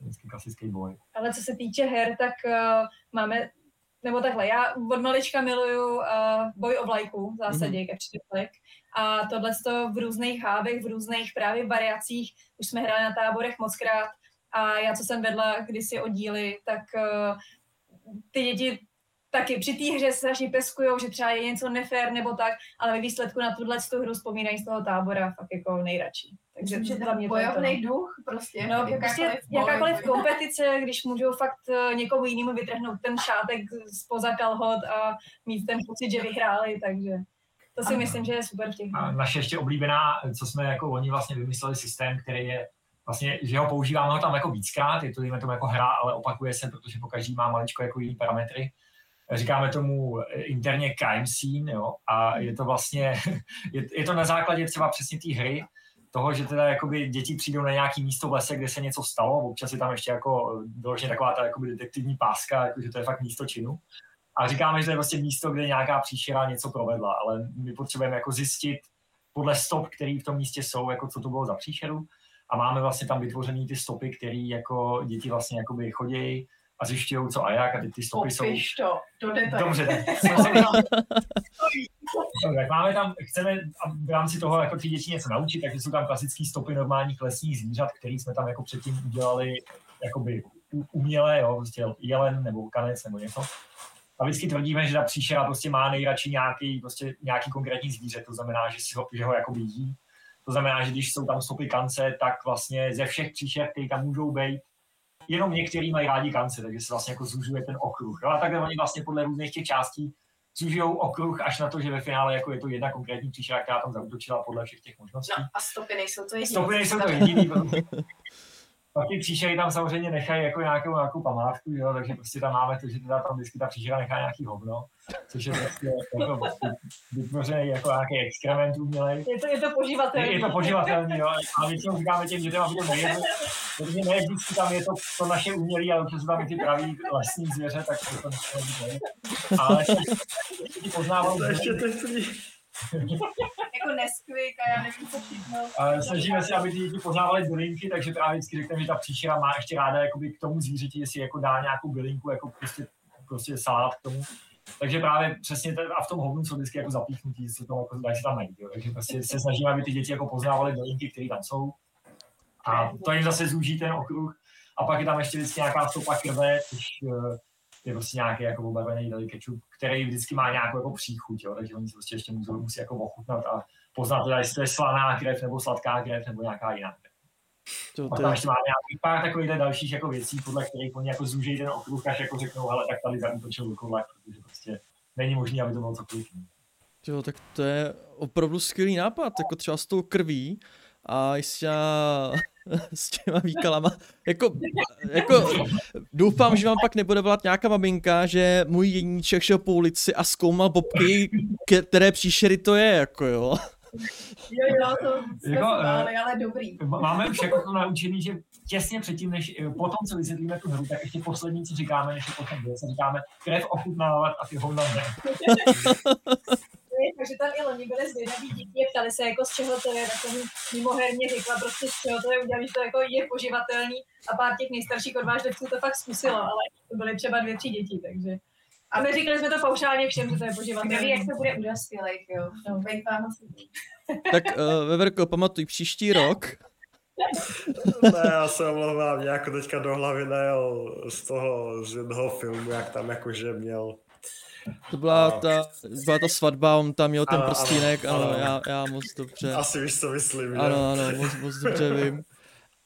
Vždycky klasický boj. Ale co se týče her, tak uh, máme, nebo takhle, já od malička miluju uh, boj o vlajku v zásadě, mm-hmm. A tohle v různých hávech, v různých právě variacích, už jsme hráli na táborech mockrát. A já, co jsem vedla kdysi oddíly, tak uh, ty děti taky při té hře strašně peskujou, že třeba je něco nefér nebo tak, ale ve výsledku na tuhle tu hru vzpomínají z toho tábora fakt jako nejradši. Takže že to mě bojovný duch prostě. No, jakákoliv, prostě jakákoliv kompetice, když můžou fakt eh, někomu jinému vytrhnout ten šátek spoza kalhot a mít ten pocit, že vyhráli, takže to si a, myslím, že je super v těch. A naše ještě oblíbená, co jsme jako oni vlastně vymysleli systém, který je vlastně, že ho používáme ho tam jako víckrát, je to dejme tomu jako hra, ale opakuje se, protože po každý má maličko jako jiný parametry říkáme tomu interně crime scene, jo, a je to vlastně, (laughs) je, je to na základě třeba přesně té hry, toho, že teda jakoby děti přijdou na nějaký místo v lese, kde se něco stalo, občas je tam ještě jako doloženě taková ta jakoby detektivní páska, jako, že to je fakt místo činu. A říkáme, že to je vlastně místo, kde nějaká příšera něco provedla, ale my potřebujeme jako zjistit podle stop, které v tom místě jsou, jako co to bylo za příšeru. A máme vlastně tam vytvořené ty stopy, které jako děti vlastně jakoby chodí, a zjišťují, co a jak, a ty, ty stopy Popiš jsou... to, do detailu. Dobře, (laughs) tak máme tam, chceme v rámci toho jako ty děti něco naučit, takže jsou tam klasické stopy normálních lesních zvířat, které jsme tam jako předtím udělali jakoby uměle, jo, prostě jelen nebo kanec nebo něco. A vždycky tvrdíme, že ta příšera prostě má nejradši nějaký, prostě nějaký konkrétní zvíře, to znamená, že, si ho, že ho jakoby jí. To znamená, že když jsou tam stopy kance, tak vlastně ze všech příšer, které tam můžou být, jenom některý mají rádi kance, takže se vlastně jako zužuje ten okruh. Jo? A takhle oni vlastně podle různých těch částí zužují okruh až na to, že ve finále jako je to jedna konkrétní příšera, která tam zautočila podle všech těch možností. No a stopy nejsou to jediný. Stopy nejsou to jediný, (laughs) pak ty příšery tam samozřejmě nechají jako nějakou, nějakou památku, jo, takže prostě tam máme to, že teda tam vždycky ta příšera nechá nějaký hovno, což je prostě jako vytvořený jako nějaký exkrement umělej. Je to, je to poživatelný. Je, je to poživatelný, jo, a většinou říkáme těm dětem, aby to nejedli, protože ne vždycky tam je to, to naše umělý, ale občas tam i ty pravý lesní zvěře, tak to, to. Ale ještě ti poznávám. Ještě ty jako Nesquik a já nevím, co všechno. Snažíme se, aby ty děti poznávaly bylinky, takže právě vždycky řekneme, že ta příšera má ještě ráda jakoby k tomu zvířeti, jestli jako dá nějakou bylinku, jako prostě, prostě salát k tomu. Takže právě přesně ten, a v tom hovnu jsou vždycky jako zapíchnutí, se to jako dají se tam najít. Jo. Takže prostě se snažíme, aby ty děti jako poznávaly bylinky, které tam jsou. A to jim zase zúží ten okruh. A pak je tam ještě vždycky nějaká stopa krve, což eh, je prostě nějaký jako obarvený deli kečup, který vždycky má nějakou jako příchuť, jo, takže oni si prostě ještě musí, musí jako ochutnat a poznat teda, jestli to je slaná krev nebo sladká krev nebo nějaká jiná krev. To, to... A tam ještě máme nějaký pár takových dalších jako věcí, podle kterých oni jako zúžejí ten okruh, až jako řeknou, ale tak tady zautočil Lukovlak, protože prostě není možné, aby to bylo cokoliv Jo, tak to je opravdu skvělý nápad, jako třeba s tou krví a s, těma, (laughs) s těma výkalama. Jako, jako, doufám, že vám pak nebude volat nějaká maminka, že můj jedníček šel po ulici a zkoumal bobky, které příšery to je, jako jo. Jo, jo, to jsme jako, báli, ale dobrý. Máme už jako to naučený, že těsně předtím, než potom, co vysvětlíme tu hru, tak ještě poslední, co říkáme, než je potom se říkáme krev ochutnávat a ty hovna ne. (laughs) takže tam i loni byly zvědaví děti, ptali se, jako z čeho to je, tak jsem mimoherně řekla prostě z čeho to je udělali, že to jako je poživatelný a pár těch nejstarších odvážlivců to fakt zkusilo, ale to byly třeba dvě, tři děti, takže a my říkali jsme to paušálně všem, že to je poživatelný. Neví, jak to bude u dospělých, jo. No, tak uh, Veverko, pamatuj, příští rok ne, já se omlouvám, mě jako teďka do hlavy nejel z toho, z jednoho filmu, jak tam jakože měl to byla ta, byla ta svatba, on tam měl ten ano, prstínek, ano, ano, ano. Já, já moc dobře. Asi víš, co myslím, že? Ano, ano, moc, moc dobře vím.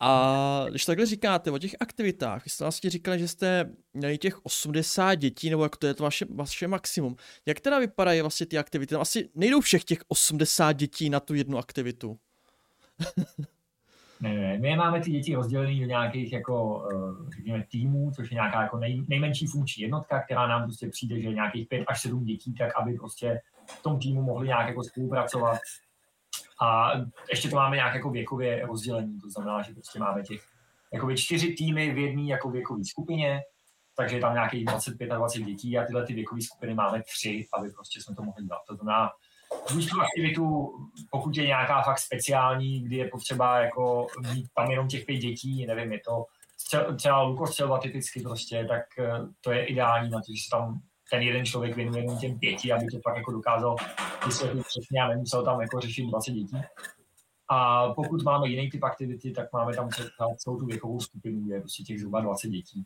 A když takhle říkáte o těch aktivitách, vy jste vlastně říkali, že jste měli těch 80 dětí, nebo jak to je to vaše, vaše maximum. Jak teda vypadají vlastně ty aktivity? Asi nejdou všech těch 80 dětí na tu jednu aktivitu. (laughs) Ne, my máme ty děti rozdělené do nějakých jako, eh, řekněme, týmů, což je nějaká jako nej, nejmenší funkční jednotka, která nám prostě přijde, že nějakých pět až sedm dětí, tak aby prostě v tom týmu mohli nějak jako spolupracovat. A ještě to máme nějak jako věkově rozdělení, to znamená, že prostě máme těch jakoby čtyři týmy v jedné jako věkové skupině, takže je tam nějakých 25 a 20 dětí a tyhle ty věkové skupiny máme tři, aby prostě jsme to mohli dělat. To znamená, buď tu aktivitu, pokud je nějaká fakt speciální, kdy je potřeba jako mít tam jenom těch pět dětí, nevím, je to třeba lukostřelba typicky prostě, tak eh, to je ideální na to, že se tam ten jeden člověk věnuje jenom těm pěti, aby to pak jako dokázal vysvětlit přesně a nemusel tam jako řešit 20 dětí. A pokud máme jiný typ aktivity, tak máme tam celou tu věkovou skupinu, je prostě těch zhruba 20 dětí.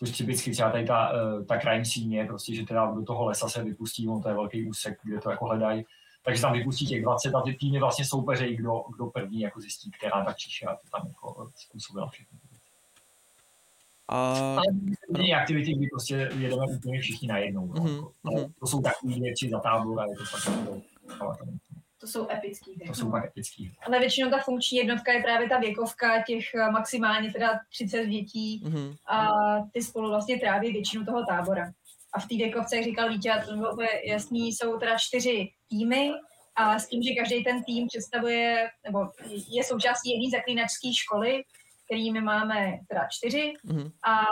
Což typicky třeba tady ta, eh, ta crime scene je prostě, že teda do toho lesa se vypustí, on to je velký úsek, kde to jako hledají, takže tam vypustí těch 20 a ty týmy vlastně soupeřejí, kdo, kdo první jako zjistí, která ta čiše a to tam jako způsobila všechno. A... Ale aktivity, kdy prostě jedeme úplně všichni najednou. No. Mm-hmm. To jsou takové věci za tábor a je to fakt jako, to jsou epický hry. To jsou pak epický. Ale většinou ta funkční jednotka je právě ta věkovka těch eh, maximálně teda 30 dětí mm-hmm. a ty spolu vlastně tráví většinu toho tábora. A v té věkovce, jak říkal Vítě, to je jasný, jsou teda čtyři týmy a s tím, že každý ten tým představuje, nebo je součástí jedné zaklínačské školy, kterými máme teda čtyři mm-hmm. a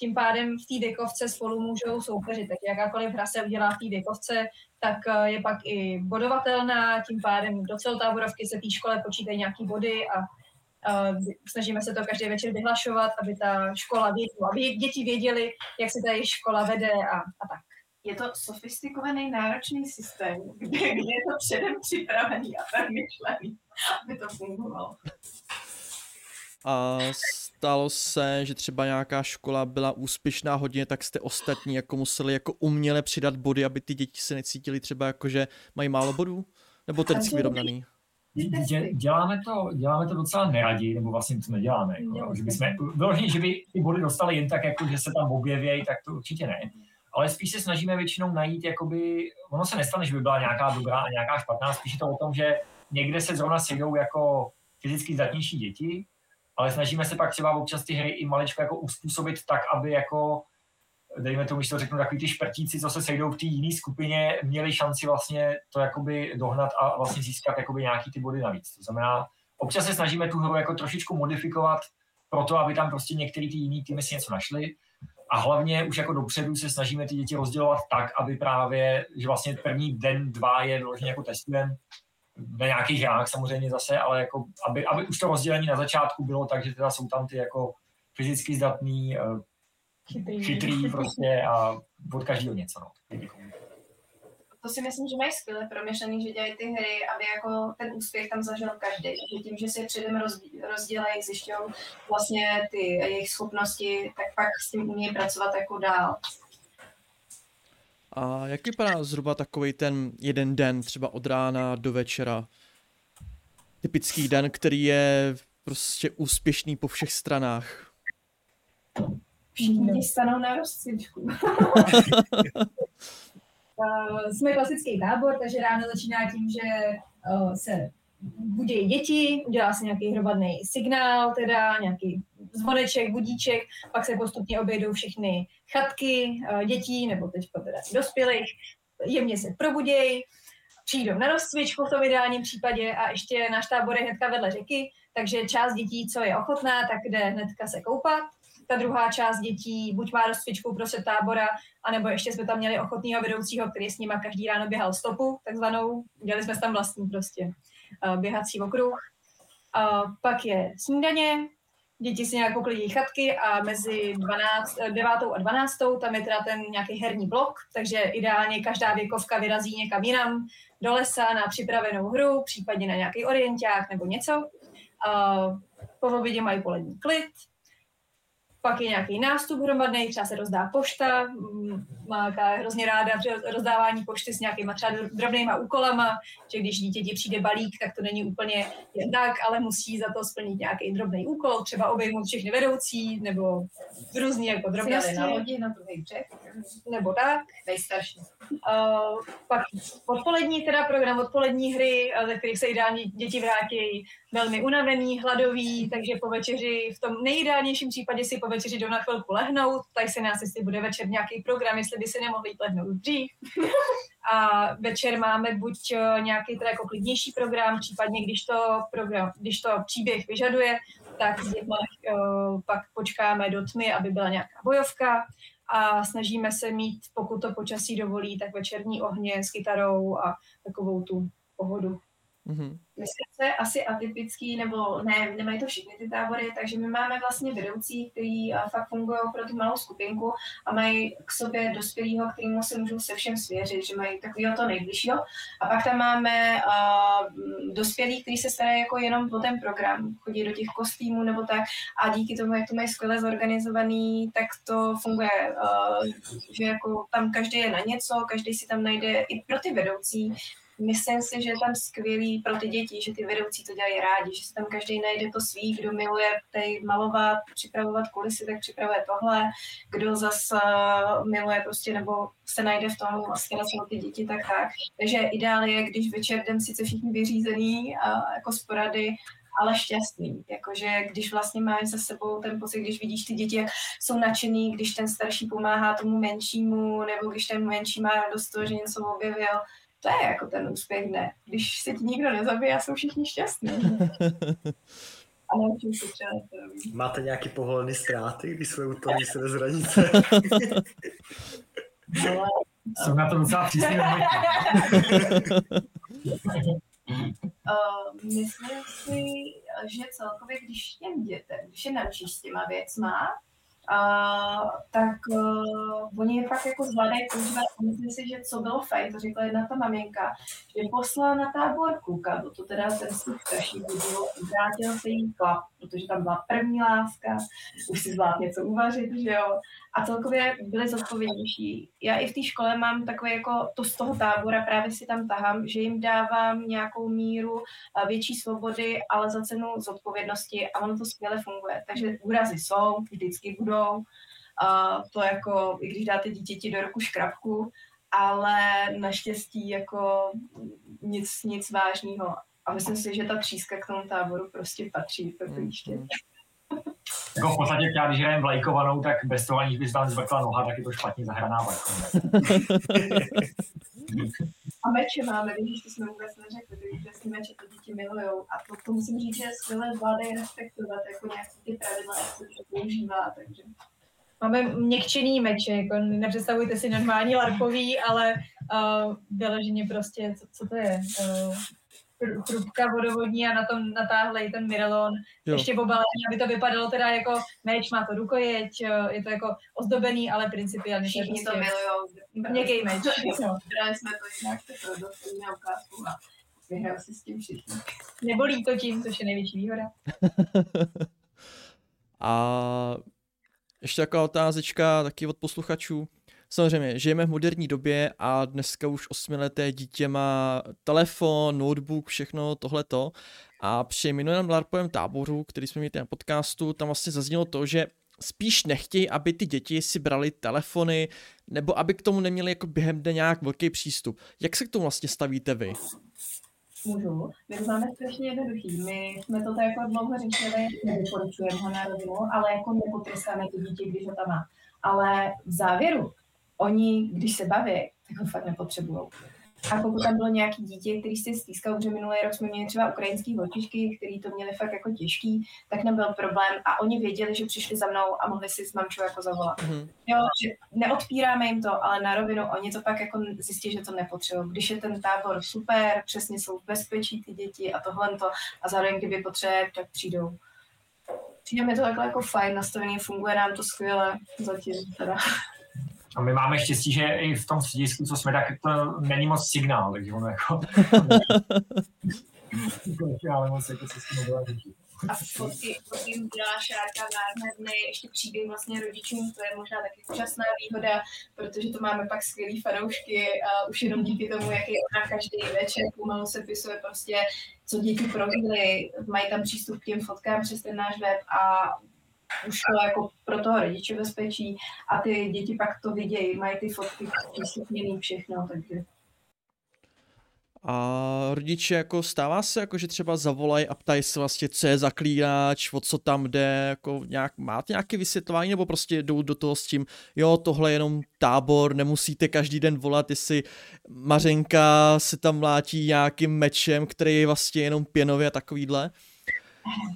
tím pádem v té věkovce spolu můžou soupeřit. Tak jakákoliv hra se udělá v té věkovce, tak eh, je pak i bodovatelná, tím pádem do celotáborovky se té škole počítají nějaký body a Uh, snažíme se to každý večer vyhlašovat, aby ta škola věděla, aby děti věděli, jak se ta jejich škola vede a, a tak. Je to sofistikovaný, náročný systém, kde, kde je to předem připravený a tak myšlený, aby to fungovalo. A stalo se, že třeba nějaká škola byla úspěšná hodně, tak jste ostatní jako museli jako uměle přidat body, aby ty děti se necítili třeba jako, že mají málo bodů? Nebo to vždycky vyrovnaný? Dě, děláme, to, děláme to docela neradi, nebo vlastně to neděláme. Jako, že bychom, vyloženě, že by ty body dostali jen tak, jako, že se tam objevějí, tak to určitě ne. Ale spíš se snažíme většinou najít, jakoby, ono se nestane, že by byla nějaká dobrá a nějaká špatná, spíš je to o tom, že někde se zrovna sejdou jako fyzicky zdatnější děti, ale snažíme se pak třeba občas ty hry i maličko jako uspůsobit tak, aby jako dejme tomu, když to řeknu, takový ty šprtíci, co se sejdou v té jiné skupině, měli šanci vlastně to jakoby dohnat a vlastně získat jakoby nějaký ty body navíc. To znamená, občas se snažíme tu hru jako trošičku modifikovat pro to, aby tam prostě některý ty jiný týmy si něco našli. A hlavně už jako dopředu se snažíme ty děti rozdělovat tak, aby právě, že vlastně první den, dva je vyloženě jako testujeme, na nějakých hrách samozřejmě zase, ale jako, aby, aby už to rozdělení na začátku bylo tak, že teda jsou tam ty jako fyzicky zdatný, uh, chytrý, chytrý prostě a od každého něco. No. To si myslím, že mají skvěle promyšlený, že dělají ty hry, aby jako ten úspěch tam zažil každý. Že tím, že si předem rozdělají, zjišťují vlastně ty jejich schopnosti, tak pak s tím umí pracovat jako dál. A jak vypadá zhruba takový ten jeden den, třeba od rána do večera? Typický den, který je prostě úspěšný po všech stranách. Všichni stanou na rozcvičku. uh, (laughs) jsme klasický tábor, takže ráno začíná tím, že uh, se budí děti, udělá se nějaký hromadný signál, teda nějaký zvoneček, budíček, pak se postupně obejdou všechny chatky uh, dětí, nebo teď teda dospělých, jemně se probudějí, přijdou na rozcvičku v tom ideálním případě a ještě náš tábor je hnedka vedle řeky, takže část dětí, co je ochotná, tak jde hnedka se koupat. Ta druhá část dětí buď má rozcvičku prostě tábora, anebo ještě jsme tam měli ochotného vedoucího, který s nima každý ráno běhal stopu, takzvanou. Dělali jsme tam vlastní prostě běhací okruh. Uh, pak je snídaně, děti si nějak poklidí chatky a mezi 12, 9 eh, a 12 tam je teda ten nějaký herní blok, takže ideálně každá věkovka vyrazí někam jinam, do lesa na připravenou hru, případně na nějaký orienták nebo něco. Uh, po obědě mají polední klid, pak je nějaký nástup hromadný, třeba se rozdá pošta, mm, má hrozně ráda rozdávání pošty s nějakýma třeba drobnýma úkolama, že když dítěti přijde balík, tak to není úplně jen tak, ale musí za to splnit nějaký drobný úkol, třeba obejmout všechny vedoucí, nebo různý jako drobné na lodi na druhý břeh. Nebo tak. Nejstarší. Uh, pak odpolední teda program, odpolední hry, ze kterých se ideálně děti vrátí velmi unavený, hladový, takže po večeři v tom nejideálnějším případě si po večeři jdou na chvilku lehnout, tak se nás, jestli bude večer nějaký program, jestli by si nemohli jít lehnout dřív. (laughs) A večer máme buď eh, nějaký teda jako klidnější program, případně když to, program, když to příběh vyžaduje, tak s dětmi uh, pak počkáme do tmy, aby byla nějaká bojovka a snažíme se mít, pokud to počasí dovolí, tak večerní ohně s kytarou a takovou tu pohodu. Mm-hmm. Myslím se asi atypický, nebo ne, nemají to všechny ty tábory, takže my máme vlastně vedoucí, kteří fakt fungují pro tu malou skupinku a mají k sobě dospělého, kterýmu se můžou se všem svěřit, že mají takového to nejbližšího. A pak tam máme uh, dospělí, kteří se starají jako jenom o ten program, chodí do těch kostýmů nebo tak a díky tomu, jak to mají skvěle zorganizovaný, tak to funguje, uh, že jako tam každý je na něco, každý si tam najde i pro ty vedoucí, myslím si, že je tam skvělý pro ty děti, že ty vedoucí to dělají rádi, že se tam každý najde to svý, kdo miluje tady malovat, připravovat kulisy, tak připravuje tohle, kdo zase miluje prostě nebo se najde v tom vlastně na ty děti, tak tak. Takže ideál je, když večer jdem sice všichni vyřízený a jako z porady, ale šťastný. Jakože když vlastně máš za sebou ten pocit, když vidíš ty děti, jak jsou nadšený, když ten starší pomáhá tomu menšímu, nebo když ten menší má radost toho, že něco objevil, to je jako ten úspěch, ne. Když se ti nikdo nezabije a jsou všichni šťastní. A naučím se třeba Máte nějaký povolený ztráty, když jsme u toho se zranice? (laughs) Ale... Jsou na to docela přísně Uh, (laughs) myslím si, že celkově, když těm dětem, když je naučíš s těma věcma, a, tak uh, oni je fakt jako zvládají používat. Myslím si, že co bylo fajn, to řekla jedna ta maminka, že poslala na tábor kluka, bo to teda ten svůj strašný bylo, vrátil se jí chlap, protože tam byla první láska, už si zvlád něco uvařit, že jo, a celkově byli zodpovědnější. Já i v té škole mám takové jako to z toho tábora, právě si tam tahám, že jim dávám nějakou míru větší svobody, ale za cenu zodpovědnosti a ono to skvěle funguje. Takže úrazy jsou, vždycky budou, a to jako, i když dáte dítěti do roku škrabku, ale naštěstí jako nic, nic vážného. A myslím si, že ta tříska k tomu táboru prostě patří, to ještě. Jako v podstatě třeba, když hrajem vlajkovanou, tak bez toho, aniž by tam zvrkla noha, tak je to špatně zahraná vlajkovanou. (laughs) A meče máme, když to jsme vůbec neřekli, že si meče to děti milujou. A to, to musím říct, že je skvělé zvládají respektovat, jako nějaké ty pravidla, jak se to používá, takže... Máme měkčený meče, jako nepředstavujte si normální larpový, ale uh, vyloženě prostě, co, co to je? Uh, trubka vodovodní a na tom natáhli ten Mirelon. Jo. Ještě obalený, aby to vypadalo teda jako meč, má to rukojeť, je to jako ozdobený, ale principiálně Všichni to milujou. Měkký meč. Brali jsme to jinak, to do ukázku a vyhrál si s tím všichni. Nebolí to tím, což je největší výhoda. (laughs) a ještě taková otázečka taky od posluchačů. Samozřejmě, žijeme v moderní době a dneska už osmileté dítě má telefon, notebook, všechno tohleto. A při minulém LARPovém táboru, který jsme měli na podcastu, tam vlastně zaznělo to, že spíš nechtějí, aby ty děti si brali telefony, nebo aby k tomu neměli jako během dne nějak velký přístup. Jak se k tomu vlastně stavíte vy? Můžu. My to máme strašně jednoduchý. My jsme to tak jako dlouho řešili, nedoporučujeme ho na rovinu, ale jako nepotrestáme ty děti, když ho tam má. Ale v závěru oni, když se baví, tak ho fakt nepotřebují. A pokud tam bylo nějaký dítě, který si stýskal, protože minulý rok jsme měli třeba ukrajinský holčičky, který to měli fakt jako těžký, tak nebyl problém a oni věděli, že přišli za mnou a mohli si s mamčou jako zavolat. Mm-hmm. Jo, že neodpíráme jim to, ale na rovinu oni to pak jako zjistí, že to nepotřebují. Když je ten tábor super, přesně jsou v bezpečí ty děti a tohle to a zároveň kdyby potřebuje, tak přijdou. Přijde mi to takhle jako fajn nastavený, funguje nám to skvěle zatím teda. A my máme štěstí, že i v tom středisku, co jsme, tak to není moc signál, takže ono jako... (laughs) ale moc jako se s tím a fotky, fotky dělá šárka nádherný, ještě příběh vlastně rodičům, to je možná taky úžasná výhoda, protože to máme pak skvělý fanoušky a už jenom díky tomu, jak je ona každý večer pomalu se pisuje prostě, co děti prožili, mají tam přístup k těm fotkám přes ten náš web a už to jako pro toho rodiče bezpečí a ty děti pak to vidějí, mají ty fotky přístupněný všechno, takže. A rodiče jako stává se, jako že třeba zavolají a ptají se vlastně, co je zaklínač, o co tam jde, jako nějak, máte nějaké vysvětlování, nebo prostě jdou do toho s tím, jo, tohle je jenom tábor, nemusíte každý den volat, jestli Mařenka se tam mlátí nějakým mečem, který je vlastně jenom pěnově a takovýhle.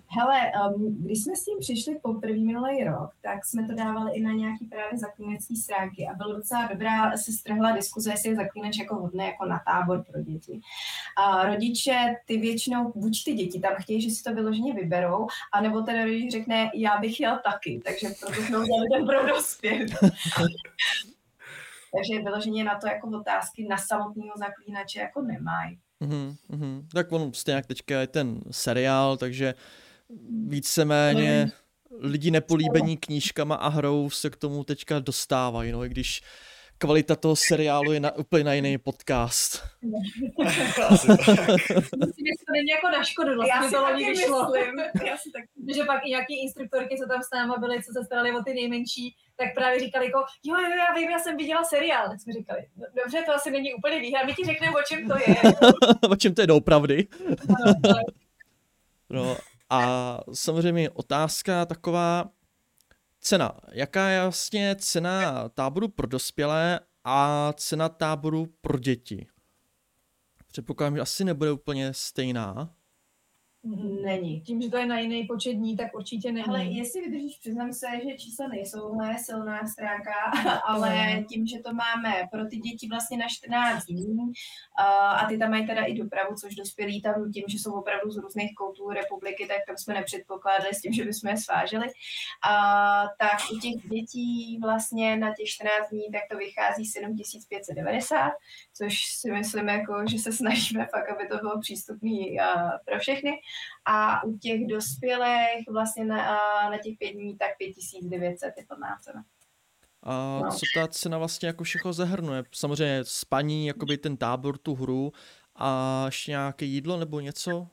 Hele, um, když jsme s tím přišli po první minulý rok, tak jsme to dávali i na nějaký právě zaklínací stránky a bylo docela dobrá, se strhla diskuze, jestli je zaklínač jako hodné jako na tábor pro děti. A rodiče, ty většinou, buď ty děti tam chtějí, že si to vyloženě vyberou, anebo ten rodič řekne, já bych jel taky, takže proto jsme udělali ten pro dospěl. (laughs) takže vyloženě na to jako otázky na samotného zaklínače jako nemají. Mm-hmm, mm-hmm. Tak on stejně jak teďka je ten seriál, takže víceméně lidi nepolíbení knížkama a hrou se k tomu teďka dostávají, no i když kvalita toho seriálu je na, úplně na jiný podcast. (laughs) Myslím, že to není jako na škodu, vlastně to loni vyšlo. Já si tak... (laughs) Že pak i nějaký instruktorky, co tam s náma byly, co se starali o ty nejmenší, tak právě říkali jako, jo, jo, já vím, já jsem viděla seriál. Tak jsme říkali, no, dobře, to asi není úplně výhra, my ti řekneme, o čem to je. (laughs) o čem to je doopravdy. (laughs) no a samozřejmě otázka taková, cena. Jaká je vlastně cena táboru pro dospělé a cena táboru pro děti? Předpokládám, že asi nebude úplně stejná. Není. Tím, že to je na jiný počet dní, tak určitě není. Ale jestli vydržíš, přiznám se, že čísla nejsou moje silná stránka, (laughs) (laughs) ale tím, že to máme pro ty děti vlastně na 14 dní a ty tam mají teda i dopravu, což dospělí tam tím, že jsou opravdu z různých koutů republiky, tak tam jsme nepředpokládali s tím, že bychom je sváželi. A, tak u těch dětí vlastně na těch 14 dní, tak to vychází 7590, což si myslím, jako, že se snažíme fakt, aby to bylo přístupné pro všechny. A u těch dospělých vlastně na, na těch pět dní tak 5900 je plná cena. A no. co ta cena vlastně jako všechno zahrnuje? Samozřejmě spaní, jakoby ten tábor, tu hru a ještě nějaké jídlo nebo něco?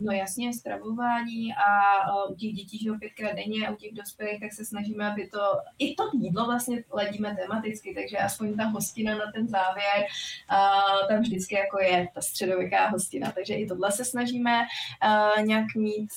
No jasně, stravování a u těch dětí, že pětkrát denně a u těch dospělých, tak se snažíme, aby to, i to jídlo vlastně ledíme tematicky, takže aspoň ta hostina na ten závěr, uh, tam vždycky jako je ta středověká hostina, takže i tohle se snažíme nějak mít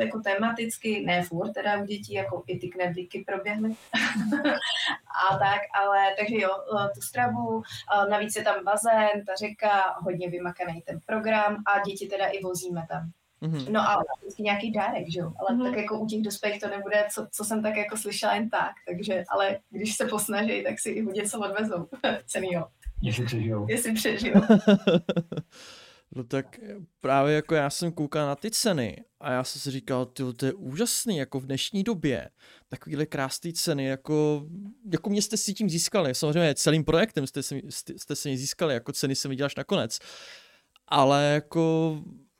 jako tematicky, ne furt, teda u dětí, jako i ty knedlíky proběhly (laughs) a tak, ale takže jo, tu stravu, navíc je tam bazén, ta řeka, hodně vymakaný ten program a děti teda i vozíme tam. Mm-hmm. No a vždycky nějaký dárek, že jo? Ale mm-hmm. tak jako u těch dospělých to nebude, co, co jsem tak jako slyšela jen tak, takže, ale když se posnaží, tak si i něco odvezou (laughs) cenýho. Jestli přežijou. Jestli přežijou. (laughs) no tak právě jako já jsem koukal na ty ceny a já jsem si říkal, ty to je úžasný, jako v dnešní době, takovýhle krásné ceny, jako, jako mě jste si tím získali, samozřejmě celým projektem jste si, jste, jste si získali, jako ceny jsem viděl až nakonec, ale jako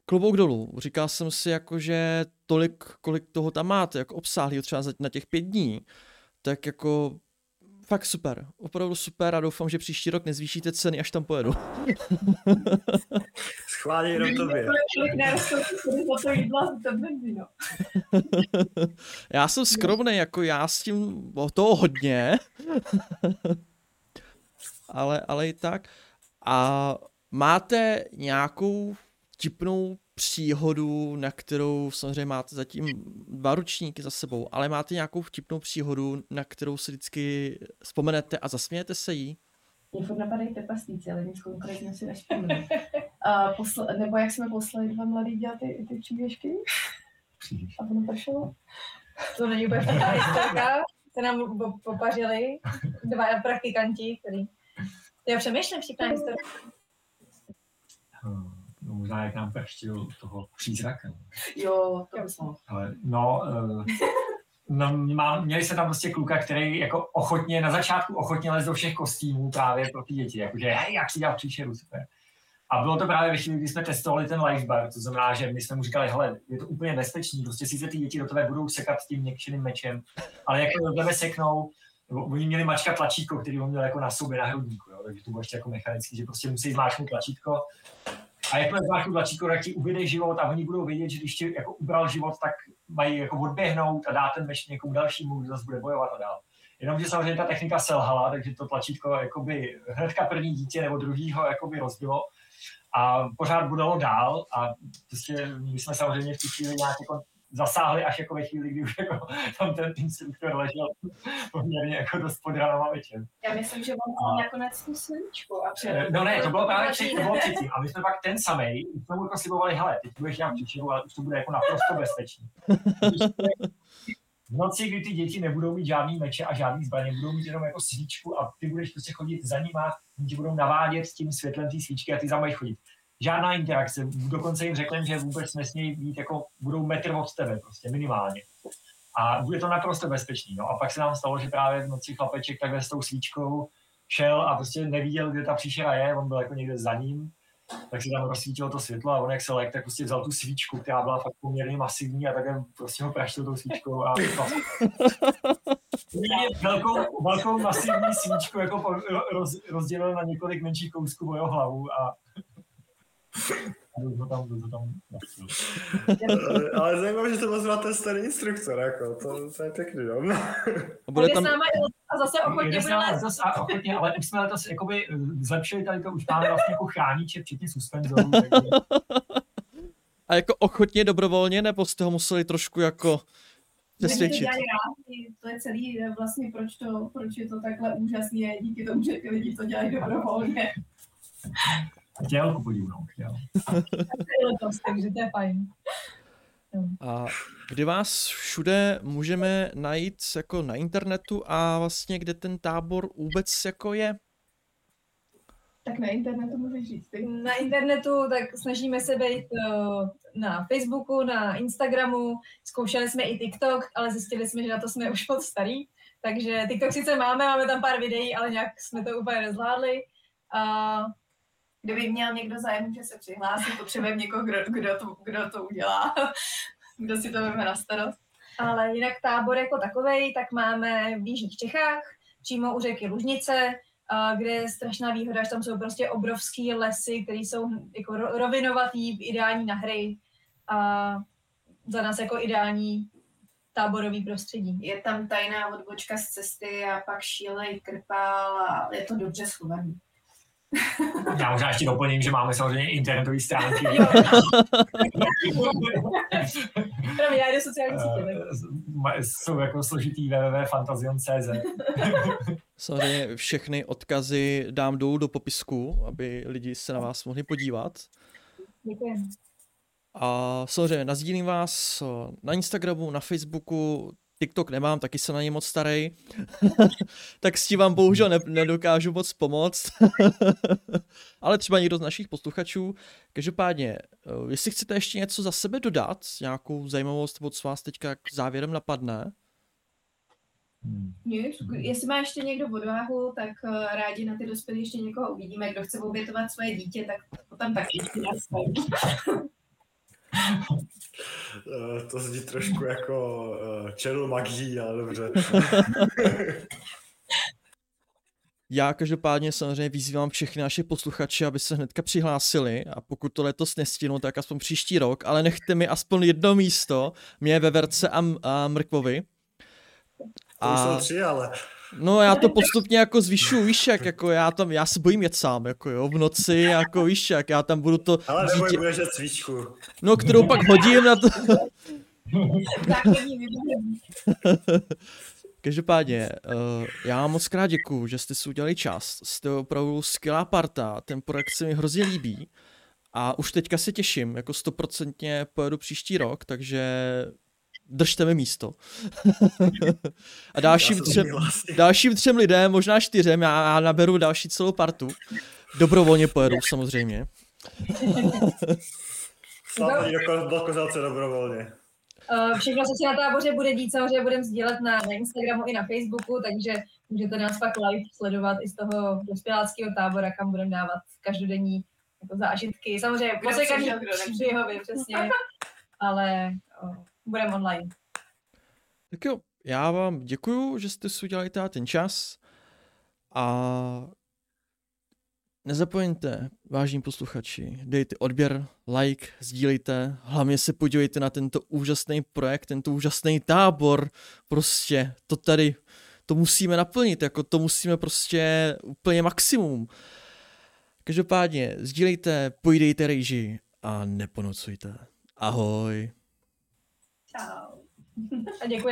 klobouk dolů. Říkal jsem si jako, že tolik, kolik toho tam máte, jako obsáhlý třeba na těch pět dní, tak jako fakt super, opravdu super a doufám, že příští rok nezvýšíte ceny, až tam pojedu. (laughs) Schválně jenom tobě. (laughs) já jsem skromný, jako já s tím o toho hodně, (laughs) ale, ale i tak. A máte nějakou vtipnou příhodu, na kterou samozřejmě máte zatím dva ručníky za sebou, ale máte nějakou vtipnou příhodu, na kterou si vždycky vzpomenete a zasmějete se jí? Mě furt napadají trpaslíci, ale nic konkrétně si nespomenu. Uh, posle, nebo jak jsme poslali dva mladý dělat ty, ty příběžky? A to nepršelo? To není úplně vtipná historka. Se nám popařili dva praktikanti, který... Já přemýšlím vtipná historka. Hmm no možná jak nám prštil toho přízraka. Jo, to myslím. Ale no, uh, no má, měli se tam prostě kluka, který jako ochotně, na začátku ochotně lez do všech kostýmů právě pro ty děti, jakože hej, jak si dělal příšeru, super. A bylo to právě ve chvíli, kdy jsme testovali ten life bar, to znamená, že my jsme mu říkali, hele, je to úplně bezpečný, prostě sice ty děti do tebe budou sekat tím měkčeným mečem, ale jak do tebe seknou, nebo oni měli mačka tlačítko, který on měl jako na sobě na hrudníku, jo, takže to bylo ještě jako mechanický, že prostě musí zmáčknout tlačítko a jakmile zmáčknu tlačítko, tak ti ubyde život a oni budou vědět, že když ti jako ubral život, tak mají jako odběhnout a dát ten meč někomu dalšímu, kdo zase bude bojovat a dál. Jenomže samozřejmě ta technika selhala, takže to tlačítko jakoby hnedka první dítě nebo druhýho jakoby rozbilo. A pořád budalo dál a prostě my jsme samozřejmě v tu chvíli nějak jako zasáhli až jako ve chvíli, kdy už jako (laughs) tam ten instruktor ležel (laughs) poměrně jako dost pod ranou večer. Já myslím, že on a... nakonec tu svíčku a přijel. No ne, to bylo právě předtím, to bylo (laughs) předtím. A my jsme pak ten samej, jsme mu jako slibovali, hele, teď budeš dělat příčinu, ale už to bude jako naprosto bezpečný. V noci, kdy ty děti nebudou mít žádný meče a žádný zbraně, budou mít jenom jako svíčku a ty budeš prostě chodit za nima, ti budou navádět s tím světlem té svíčky a ty za chodit žádná interakce. Dokonce jim řekl, že vůbec nesmějí být jako, budou metr od tebe, prostě minimálně. A bude to naprosto bezpečný. No. A pak se nám stalo, že právě v noci chlapeček takhle s tou svíčkou šel a prostě neviděl, kde ta příšera je, on byl jako někde za ním, tak si tam rozsvítilo to světlo a on jak se lek, tak prostě vzal tu svíčku, která byla fakt poměrně masivní a takhle prostě ho praštil tou svíčkou a (laughs) velkou, velkou masivní svíčku jako roz, rozdělil na několik menších kousků o jeho hlavu a tam, tam Ale zajímavé, že to byl ten starý instruktor, jako, to, to je pěkný, jo. A bude tam... A zase ochotně bude let. Zase a ochotně, ale už jsme letos jakoby eh, zlepšili tady to, už máme vlastně jako chrániče, včetně suspenzorů. A jako ochotně, dobrovolně, nebo jste ho museli trošku jako přesvědčit? To je celý eh, vlastně, proč, to, proč je to takhle úžasné, díky tomu, že ty lidi to dělají dobrovolně. Chtěl ku podivu, no, chtěl. takže to je fajn. A kdy vás všude můžeme najít jako na internetu a vlastně kde ten tábor vůbec jako je? Tak na internetu můžeš říct ty. Na internetu tak snažíme se být uh, na Facebooku, na Instagramu, zkoušeli jsme i TikTok, ale zjistili jsme, že na to jsme už moc starý. Takže TikTok sice máme, máme tam pár videí, ale nějak jsme to úplně nezvládli. Uh, Kdyby měl někdo zájem, může se přihlásit, potřebujeme někoho, kdo, kdo, to, kdo to udělá, (laughs) kdo si to vezme na starost. Ale jinak tábor jako takový, tak máme v Jižních Čechách, přímo u řeky Lužnice, kde je strašná výhoda, že tam jsou prostě obrovský lesy, které jsou jako rovinovatý, ideální na hry a za nás jako ideální táborový prostředí. Je tam tajná odbočka z cesty a pak šílej krpál a je to dobře schovaný. Já možná ještě doplním, že máme samozřejmě internetové stránky. Právě já jdu sociální sítě. Eh, jsou jako složitý www.fantazion.cz Samozřejmě všechny odkazy dám dolů do popisku, aby lidi se na vás mohli podívat. Děkuji. A samozřejmě nazdílím vás na Instagramu, na Facebooku, TikTok nemám, taky jsem na něj moc starý, (laughs) tak s tím vám bohužel ne- nedokážu moc pomoct. (laughs) Ale třeba někdo z našich posluchačů. Každopádně, eh, jestli chcete ještě něco za sebe dodat, nějakou zajímavost, co vás teďka závěrem napadne, nic. Jestli má ještě někdo odvahu, tak eh, rádi na ty dospělí ještě někoho uvidíme. Kdo chce obětovat svoje dítě, tak to tam taky ještě (laughs) to zní trošku jako uh, channel magii, ale dobře. (laughs) Já každopádně samozřejmě vyzývám všechny naše posluchače, aby se hnedka přihlásili a pokud to letos nestihnu, tak aspoň příští rok, ale nechte mi aspoň jedno místo, mě ve Verce a, a Mrkvovi. A... To jsou tři, ale... No já to postupně jako zvyšuju, víš jak, jako já tam, já se bojím jet sám, jako jo, v noci, jako víš jak, já tam budu to... Ale neboj, dítě... budeš cvičku. No, kterou pak hodím na to... (laughs) Každopádně, uh, já vám moc krát děkuju, že jste si udělali čas, jste opravdu skvělá parta, ten projekt se mi hrozně líbí a už teďka se těším, jako stoprocentně pojedu příští rok, takže držte mi místo. (laughs) a dalším třem, dalším třem lidem, možná čtyřem, já, já naberu další celou partu. Dobrovolně pojedu samozřejmě. Slavný do, do kozelce dobrovolně. Uh, všechno, co se na táboře bude dít, samozřejmě budeme sdílet na, na Instagramu i na Facebooku, takže můžete nás pak live sledovat i z toho dospěláckého tábora, kam budeme dávat každodenní jako zážitky. Samozřejmě posekaný příběhově, přesně, (laughs) ale uh, budeme online. Tak jo, já vám děkuju, že jste si udělali ten čas a nezapomeňte, vážní posluchači, dejte odběr, like, sdílejte, hlavně se podívejte na tento úžasný projekt, tento úžasný tábor, prostě to tady, to musíme naplnit, jako to musíme prostě úplně maximum. Každopádně sdílejte, pojdejte rejži a neponocujte. Ahoj. A diez